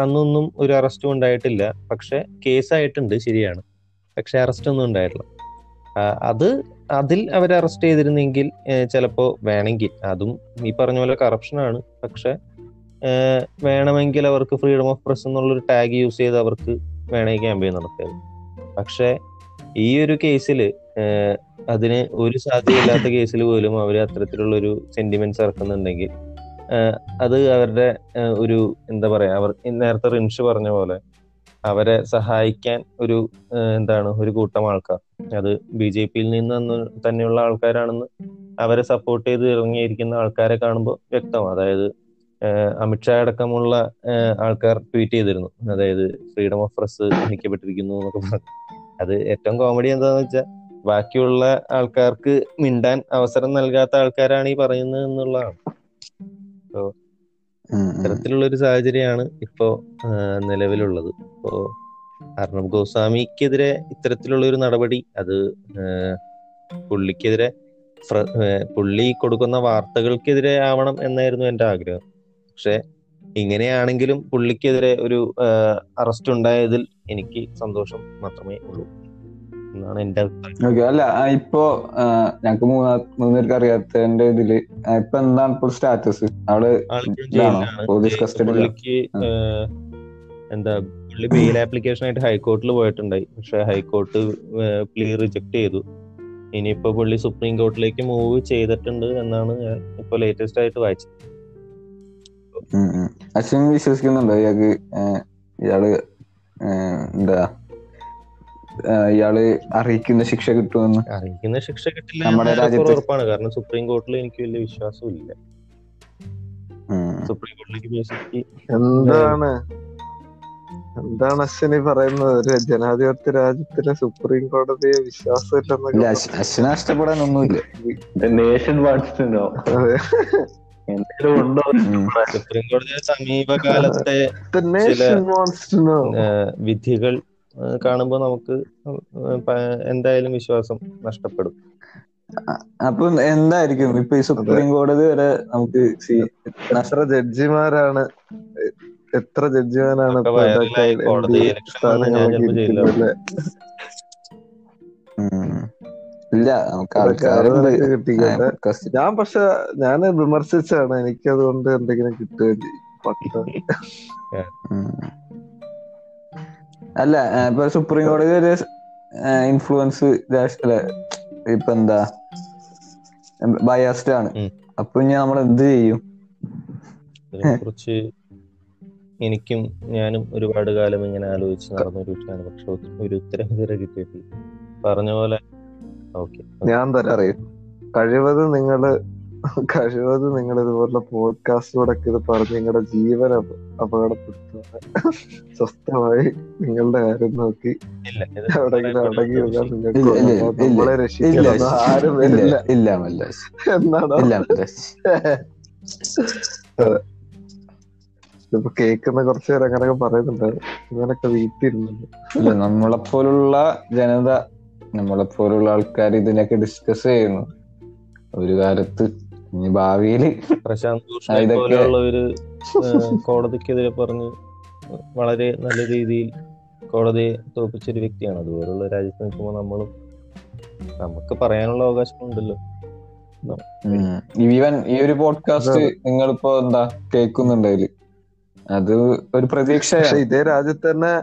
അന്നൊന്നും ഒരു അറസ്റ്റും ഉണ്ടായിട്ടില്ല. പക്ഷെ കേസായിട്ടുണ്ട് ശരിയാണ്. പക്ഷെ അറസ്റ്റ് ഒന്നും ഉണ്ടായിട്ടില്ല. അത് അതിൽ അവർ അറസ്റ്റ് ചെയ്തിരുന്നെങ്കിൽ ചിലപ്പോൾ ചിലപ്പോ വേണമെങ്കിൽ അതും ഈ പറഞ്ഞ പോലെ കറപ്ഷൻ ആണ്. പക്ഷെ വേണമെങ്കിൽ അവർക്ക് ഫ്രീഡം ഓഫ് പ്രസ് എന്നുള്ളൊരു ടാഗ് യൂസ് ചെയ്ത് അവർക്ക് വേണമെങ്കിൽ ക്യാമ്പയിൻ നടത്തിയത് പക്ഷെ ഈ ഒരു കേസിൽ അതിന് ഒരു സാധ്യതയില്ലാത്ത കേസിൽ പോലും അവർ അത്തരത്തിലുള്ള ഒരു സെന്റിമെന്റ്സ് ഇറക്കുന്നുണ്ടെങ്കിൽ അത് അവരുടെ ഒരു എന്താ പറയാ അവർ നേരത്തെ റിൻഷ് പറഞ്ഞ പോലെ അവരെ സഹായിക്കാൻ ഒരു എന്താണ് ഒരു കൂട്ടം ആൾക്കാർ. അത് ബി ജെ പിയിൽ നിന്ന് തന്നെയുള്ള ആൾക്കാരാണെന്ന് അവരെ സപ്പോർട്ട് ചെയ്ത് ഇറങ്ങിയിരിക്കുന്ന ആൾക്കാരെ കാണുമ്പോൾ വ്യക്തമാണ്. അതായത് അമിത്ഷാ അടക്കമുള്ള ആൾക്കാർ ട്വീറ്റ് ചെയ്തിരുന്നു. അതായത് ഫ്രീഡം ഓഫ് പ്രസ് ഹനിക്കപ്പെട്ടിരിക്കുന്നു എന്നൊക്കെ പറഞ്ഞു. അത് ഏറ്റവും കോമഡി എന്താന്ന് വെച്ചാൽ ബാക്കിയുള്ള ആൾക്കാർക്ക് മിണ്ടാൻ അവസരം നൽകാത്ത ആൾക്കാരാണ് ഈ പറയുന്നത് എന്നുള്ളതാണ്. അപ്പോ. ഇത്തരത്തിലുള്ള ഒരു സാഹചര്യമാണ് ഇപ്പോ നിലവിലുള്ളത്. ഇപ്പോ അർണബ് ഗോസ്വാമിക്കെതിരെ ഇത്തരത്തിലുള്ള ഒരു നടപടി അത് പുള്ളിക്കെതിരെ പുള്ളി കൊടുക്കുന്ന വാർത്തകൾക്കെതിരെ ആവണം എന്നായിരുന്നു എന്റെ ആഗ്രഹം. പക്ഷെ ഇങ്ങനെയാണെങ്കിലും പുള്ളിക്കെതിരെ ഒരു അറസ്റ്റ് ഉണ്ടായതിൽ എനിക്ക് സന്തോഷം മാത്രമേ ഉള്ളൂ. എന്നാണ് എന്റെ അഭിപ്രായം. അല്ല ഇപ്പോ ഞങ്ങക്ക് മൂന്നാ മൂന്നുപേർക്ക് അറിയാത്തതിന്റെ ഇതിൽ ഇപ്പൊ എന്താണ് ഇപ്പോൾ സ്റ്റാറ്റസ്? ജയിലിലാണ്. പോലീസ് കസ്റ്റഡി എന്താ പുള്ളി ബെയിൽ ആപ്ലിക്കേഷൻ ആയിട്ട് ഹൈക്കോർട്ടിൽ പോയിട്ടുണ്ടായി. പക്ഷെ ഹൈക്കോർട്ട് പ്ലീ റിജക്ട് ചെയ്തു. ഇനിയിപ്പോ പുള്ളി സുപ്രീം കോർട്ടിലേക്ക് മൂവ് ചെയ്തിട്ടുണ്ട് എന്നാണ് ഞാൻ ഇപ്പൊ ലേറ്റസ്റ്റ് ആയിട്ട് വായിച്ചത്. ഉം, ഉം. അശ്വിൻ വിശ്വസിക്കുന്നുണ്ടോ? ഇയാൾക്ക് ഇയാൾ എന്താ ഇയാൾ അറിയിക്കുന്ന ശിക്ഷ കിട്ടുമെന്ന്? അറിയിക്കുന്ന ശിക്ഷ കിട്ടില്ല നമ്മുടെ രാജ്യത്ത് ഉറപ്പാണ് കാരണം സുപ്രീം കോർട്ടിൽ എനിക്ക് വലിയ വിശ്വാസം ഇല്ല. ഉം. സുപ്രീം കോർട്ടിലേക്ക് ബേസിക്കലി എന്താണ്? എന്താണ് അശ്വിനി പറയുന്നത്? ഒരു ജനാധിപത്യ രാജ്യത്തിലെ സുപ്രീം കോടതിയെ വിശ്വാസം വിശ്വാസമില്ലെന്നൊക്കെ അശ്വിനെ നഷ്ടപ്പെടാനൊന്നുമില്ല നേഷൻ വാട്സ് സുപ്രീം കോടതിയുടെ സമീപകാലത്തെ ചില nation wants to വിധികൾ കാണുമ്പോ കാണുമ്പോൾ നമുക്ക് എന്തായാലും വിശ്വാസം നഷ്ടപ്പെടും. അപ്പൊ എന്തായിരിക്കും? ഇപ്പൊ ഈ സുപ്രീം കോടതി വരെ നമുക്ക് സി- എത്ര ജഡ്ജിമാരാണ് എത്ര ജഡ്ജിമാരാണ് സ്ഥാനങ്ങളിലൊക്കെ ഇല്ല നമുക്ക് ഞാൻ പക്ഷെ ഞാൻ വിമർശിച്ചാണ് എനിക്ക് അതുകൊണ്ട് എന്തെങ്കിലും കിട്ടുകയും ചെയ്യും അല്ല ഇപ്പൊ സുപ്രീം കോടതി ഒരു ഇൻഫ്ലുവൻസ് അല്ല ഇപ്പൊ എന്താ ബയാസ്ഡ് ആണ്. അപ്പൊ ഇനി നമ്മൾ എന്ത് ചെയ്യും? ഇതിനെക്കുറിച്ച് എനിക്കും ഞാനും ഒരുപാട് കാലം ഇങ്ങനെ ആലോചിച്ച് നടന്ന ഒരു വിഷയമാണ് പക്ഷെ ഒരു ഉത്തരം ഇതുവരെ കിട്ടിയിട്ടില്ല. പറഞ്ഞ പോലെ ഞാൻ തന്നെ അറിയും. കഴിവത് നിങ്ങൾ കഴിവത് നിങ്ങൾ ഇതുപോലുള്ള പോഡ്കാസ്റ്റിലൂടെയൊക്കെ ഇത് പറഞ്ഞ് നിങ്ങളുടെ ജീവൻ അപ- അപകടപ്പെടുത്താതെ സ്വസ്ഥമായി നിങ്ങളുടെ കാര്യം നോക്കി അടങ്ങി. നമ്മളെ ആരും വരില്ല. എന്നാണോ? ഇപ്പൊ കേൾക്കുന്ന കുറച്ചു പേര് അങ്ങനെയൊക്കെ പറയുന്നുണ്ട്. ഇങ്ങനൊക്കെ വീട്ടിരുന്നു ഇല്ല നമ്മളെപ്പോലുള്ള ജനത നമ്മളെപ്പോലുള്ള ആൾക്കാർ ഇതിനൊക്കെ ഡിസ്കസ് ചെയ്യുന്നു. ഒരു കാലത്ത് ഇനി ഏഹ്, കോടതിക്കെതിരെ പറഞ്ഞ് വളരെ നല്ല രീതിയിൽ കോടതിയെ തോപ്പിച്ചൊരു വ്യക്തിയാണ്. അതുപോലുള്ള രാജ്യത്ത് നിൽക്കുമ്പോൾ നമ്മളും നമുക്ക് പറയാനുള്ള അവകാശമുണ്ടല്ലോ. ഈവൻ ഈ ഒരു പോഡ്കാസ്റ്റ് നിങ്ങളിപ്പോ എന്താ കേൾക്കുന്നുണ്ടെങ്കിൽ അത് ഒരു പ്രതീക്ഷ ഇതേ രാജ്യത്ത് തന്നെ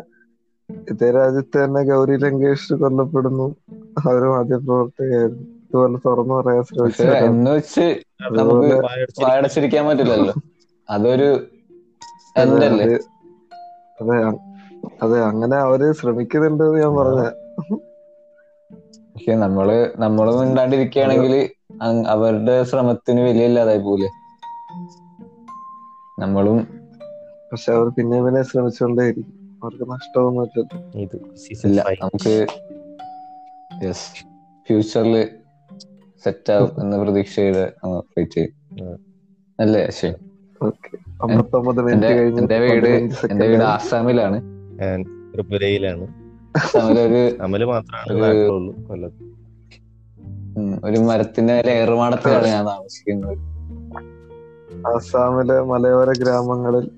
ഇതേ രാജ്യത്ത് തന്നെ ഗൗരി ലങ്കേഷ് കൊല്ലപ്പെടുന്നു. അവർ മാധ്യമപ്രവർത്തകയായിരുന്നു ഇതുപോലെ തുറന്നു പറയാൻ ശ്രമിച്ചു ശ്രമിച്ചാൽ നമുക്ക് വായടച്ചിരിക്കാൻ പറ്റില്ലല്ലോ. അതൊരു അതെ അതെ. അങ്ങനെ അവർ ശ്രമിക്കുന്നുണ്ട് എന്ന് ഞാൻ പറഞ്ഞ പക്ഷെ നമ്മൾ നമ്മളും മിണ്ടാണ്ടിരിക്കുകയാണെങ്കിൽ അവരുടെ ശ്രമത്തിന് വിലയില്ലാതായി പോലെ നമ്മളും പക്ഷെ അവർ പിന്നെ പിന്നെ ശ്രമിച്ചുകൊണ്ടേയിരിക്കും. അവർക്ക് നഷ്ടമൊന്നുമില്ല നമുക്ക് യെസ് ഫ്യൂച്ചറിൽ സെറ്റ് ആവും എന്ന പ്രതീക്ഷയുടെ വെയിറ്റ് ചെയ്യും. അല്ലേ അമ്പത്തൊമ്പത് എന്റെ വീട് എന്റെ വീട് ആസാമിലാണ്. ത്രിപുരയിലാണ്. അമൽ മാത്രമാണ് കൊല്ലത്ത്. ഒരു മരത്തിന്റെ ഏറുമാടത്തിലാണ് ഞാൻ താമസിക്കുന്നത്. ആസാമിലെ മലയോര ഗ്രാമങ്ങളിൽ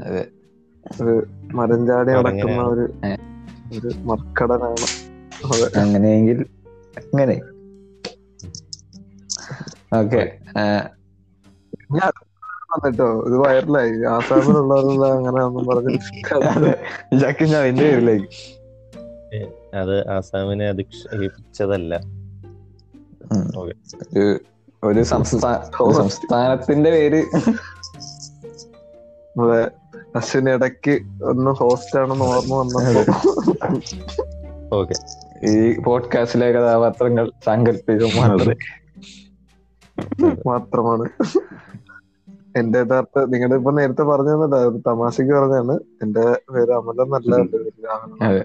അതെ. ഒരു മരഞ്ചാടി നടക്കുന്ന ഒരു ഒരു മർക്കടനാണ് അങ്ങനെയെങ്കിൽ അങ്ങനെ. ഓക്കെ ഞാൻ വന്നിട്ടോ? ഇത് വൈറലായി. ആസാമിലുള്ളവരെല്ലാം അങ്ങനെ ഒന്നും പറഞ്ഞു ജാക്കി ഞാൻ എന്റെ പേരിലേക്ക്. അത് ആസാമിനെ അധിക്ഷേപിച്ചതല്ല. ഒരു ഒരു സംസ്ഥാന സംസ്ഥാനത്തിന്റെ പേര്. അതെ. അശ്വിന് ഇടയ്ക്ക് ഒന്ന് ഹോസ്റ്റ് ആണെന്ന് ഓർമ്മ വന്നപ്പോ ഓക്കെ. ഈ പോഡ്കാസ്റ്റിലെ കഥാപാത്രങ്ങൾ സാങ്കല്പികമാണത് മാത്രമാണ്. എന്റെ യഥാർത്ഥ നിങ്ങളുടെ ഇപ്പൊ നേരത്തെ പറഞ്ഞത് തമാശക്ക് പറഞ്ഞാണ് എന്റെ പേര് അമല എന്റെ പേര് രാഹുൽ അതെ.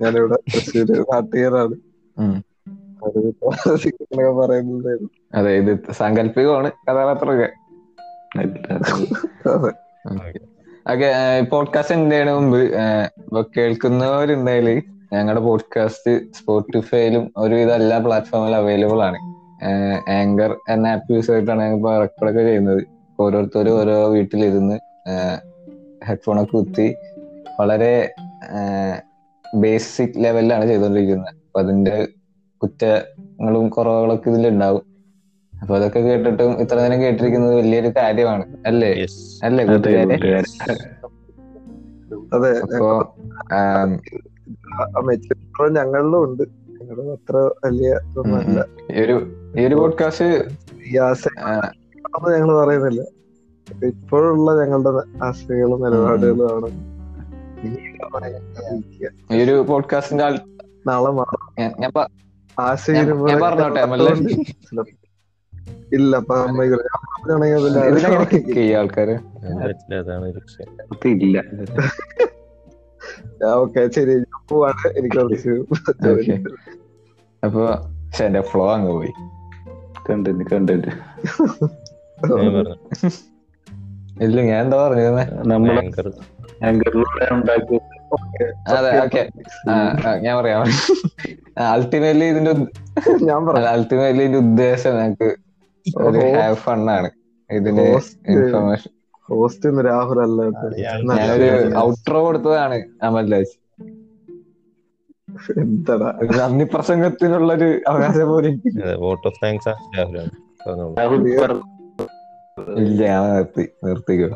ഞാനിവിടെ തൃശ്ശൂര് നാട്ടുകാരാണ്. പറയുന്നത് അതെ ഇത് സാങ്കല്പികമാണ് കഥാപാത്രമൊക്കെ. അതെ. ഓക്കെ. പോഡ്കാസ്റ്റ് എന്താണ് മുമ്പ് കേൾക്കുന്നവരുണ്ടെങ്കിൽ ഞങ്ങളുടെ പോഡ്കാസ്റ്റ് സ്പോട്ടിഫൈയിലും ഒരുവിധ എല്ലാ പ്ലാറ്റ്ഫോമിലും അവൈലബിൾ ആണ്. ആങ്കർ എന്ന ആപ്പ് യൂസ് ചെയ്തിട്ടാണ് ഞങ്ങൾ ഇപ്പോൾ റെക്കോർഡൊക്കെ ചെയ്യുന്നത്. ഓരോരുത്തരും ഓരോ വീട്ടിലിരുന്ന് ഹെഡ്ഫോണൊക്കെ കുത്തി വളരെ ബേസിക് ലെവലിലാണ് ചെയ്തുകൊണ്ടിരിക്കുന്നത് അപ്പൊ അതിന്റെ കുറ്റങ്ങളും കുറവുകളൊക്കെ ഇതിലുണ്ടാവും. അപ്പൊ അതൊക്കെ കേട്ടിട്ടും ഇത്ര നേരം കേട്ടിരിക്കുന്നത് വലിയൊരു കാര്യമാണ്. അല്ലേ? അല്ലേ അതെ കൂട്ടുകാരെ? അതെ. അപ്പോ ഞങ്ങളിലും ഉണ്ട്. ഞങ്ങളും അത്ര വലിയ ഒരു ഈ ഒരു പോഡ്കാസ്റ്റ് ഞങ്ങൾ പറയുന്നില്ല. ഇപ്പോഴുള്ള ഞങ്ങളുടെ ആശയങ്ങളും നിലപാടുകളും ആണ് ഇനി ഈ ഒരു പോഡ്കാസ്റ്റിന്റെ നാളെ മാറും. ഞാൻ പറഞ്ഞോട്ടെ? ഇല്ല ആൾക്കാര്. ഇല്ല. ഓക്കെ ശരി ഞാൻ പോവാണ്. എനിക്ക് കുറച്ച് അപ്പൊ എന്റെ ഫ്ലോ അങ്ങ് പോയി. കണ്ടു കണ്ടന്റ് ഞാൻ പറഞ്ഞു. ഇല്ല ഞാൻ എന്താ പറഞ്ഞത് നമ്മളെ അതെ ഓക്കെ. ഞാൻ പറയാം. അൾട്ടിമേറ്റ്ലി ഇതിന്റെ ഞാൻ പറഞ്ഞ അൾട്ടിമേറ്റ്ലി ഇതിന്റെ ഉദ്ദേശം ഞങ്ങക്ക് ഒരു ഹാവ് ഫണ്ണാണ് ഇതിന് Host. ഇൻഫർമേഷൻ ഹോസ്റ്റ് രാഹുൽ അല്ല കേട്ടോ. ഞാനൊരു ഔട്ട്രോ കൊടുത്തതാണ് അമൽരാജ് എന്താടാ? ഒരു പ്രസംഗത്തിനുള്ള ഒരു അവകാശം പോലെ വോട്ട് ഓഫ് താങ്ക്സ്. ഇല്ല ഞാൻ നിർത്തി നിർത്തിക്കോ.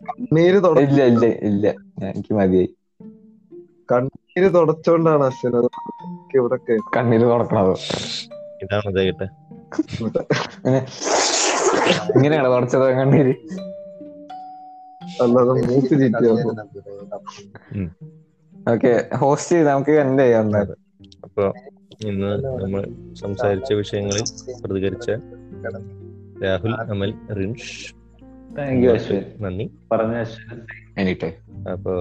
കണ്ണീര് ഇല്ല ഇല്ല ഇല്ല. ഞാൻ- എനിക്ക് മതിയായി. കണ്ണീര് തുടച്ചോണ്ടാണ് അശ്വിൻ ഇവിടെ കണ്ണീര് തുടക്കണത്. ഇതാണ് ഇതായിട്ട് ഇങ്ങനെ ഇങ്ങനെയാണ് കുറച്ചത് കണ്ണീര്? അല്ലാതെ മൂക്ക് ചീറ്റിയോ? ഓക്കെ ഹോസ്റ്റ് ചെയ്ത് നമുക്ക് എൻഡ് ചെയ്യാം അപ്പൊ ഇന്ന് നമ്മൾ സംസാരിച്ച വിഷയങ്ങളിൽ പ്രതികരിച്ച Rahul Amal റിൻഷ്. Thank you Ashwin. നന്ദി. പറഞ്ഞ അശ്വിൻ. എനിട്ടെ. അപ്പൊ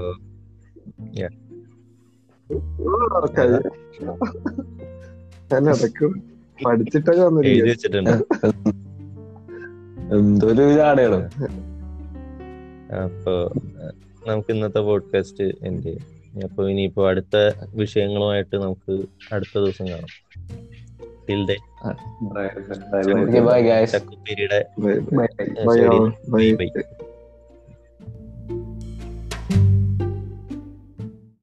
ഞാൻ ഇടയ്ക്ക് പഠിച്ചിട്ടൊക്കെ വെച്ചിട്ടുണ്ട്. എന്തൊരു ചാടകളും അപ്പൊ നമുക്ക് ഇന്നത്തെ പോഡ്കാസ്റ്റ് എൻഡ് ചെയ്യാം അപ്പൊ ഇനിയിപ്പോ അടുത്ത വിഷയങ്ങളുമായിട്ട് നമുക്ക് അടുത്ത ദിവസം കാണാം. ടിൽ ശരി ബൈ ബൈ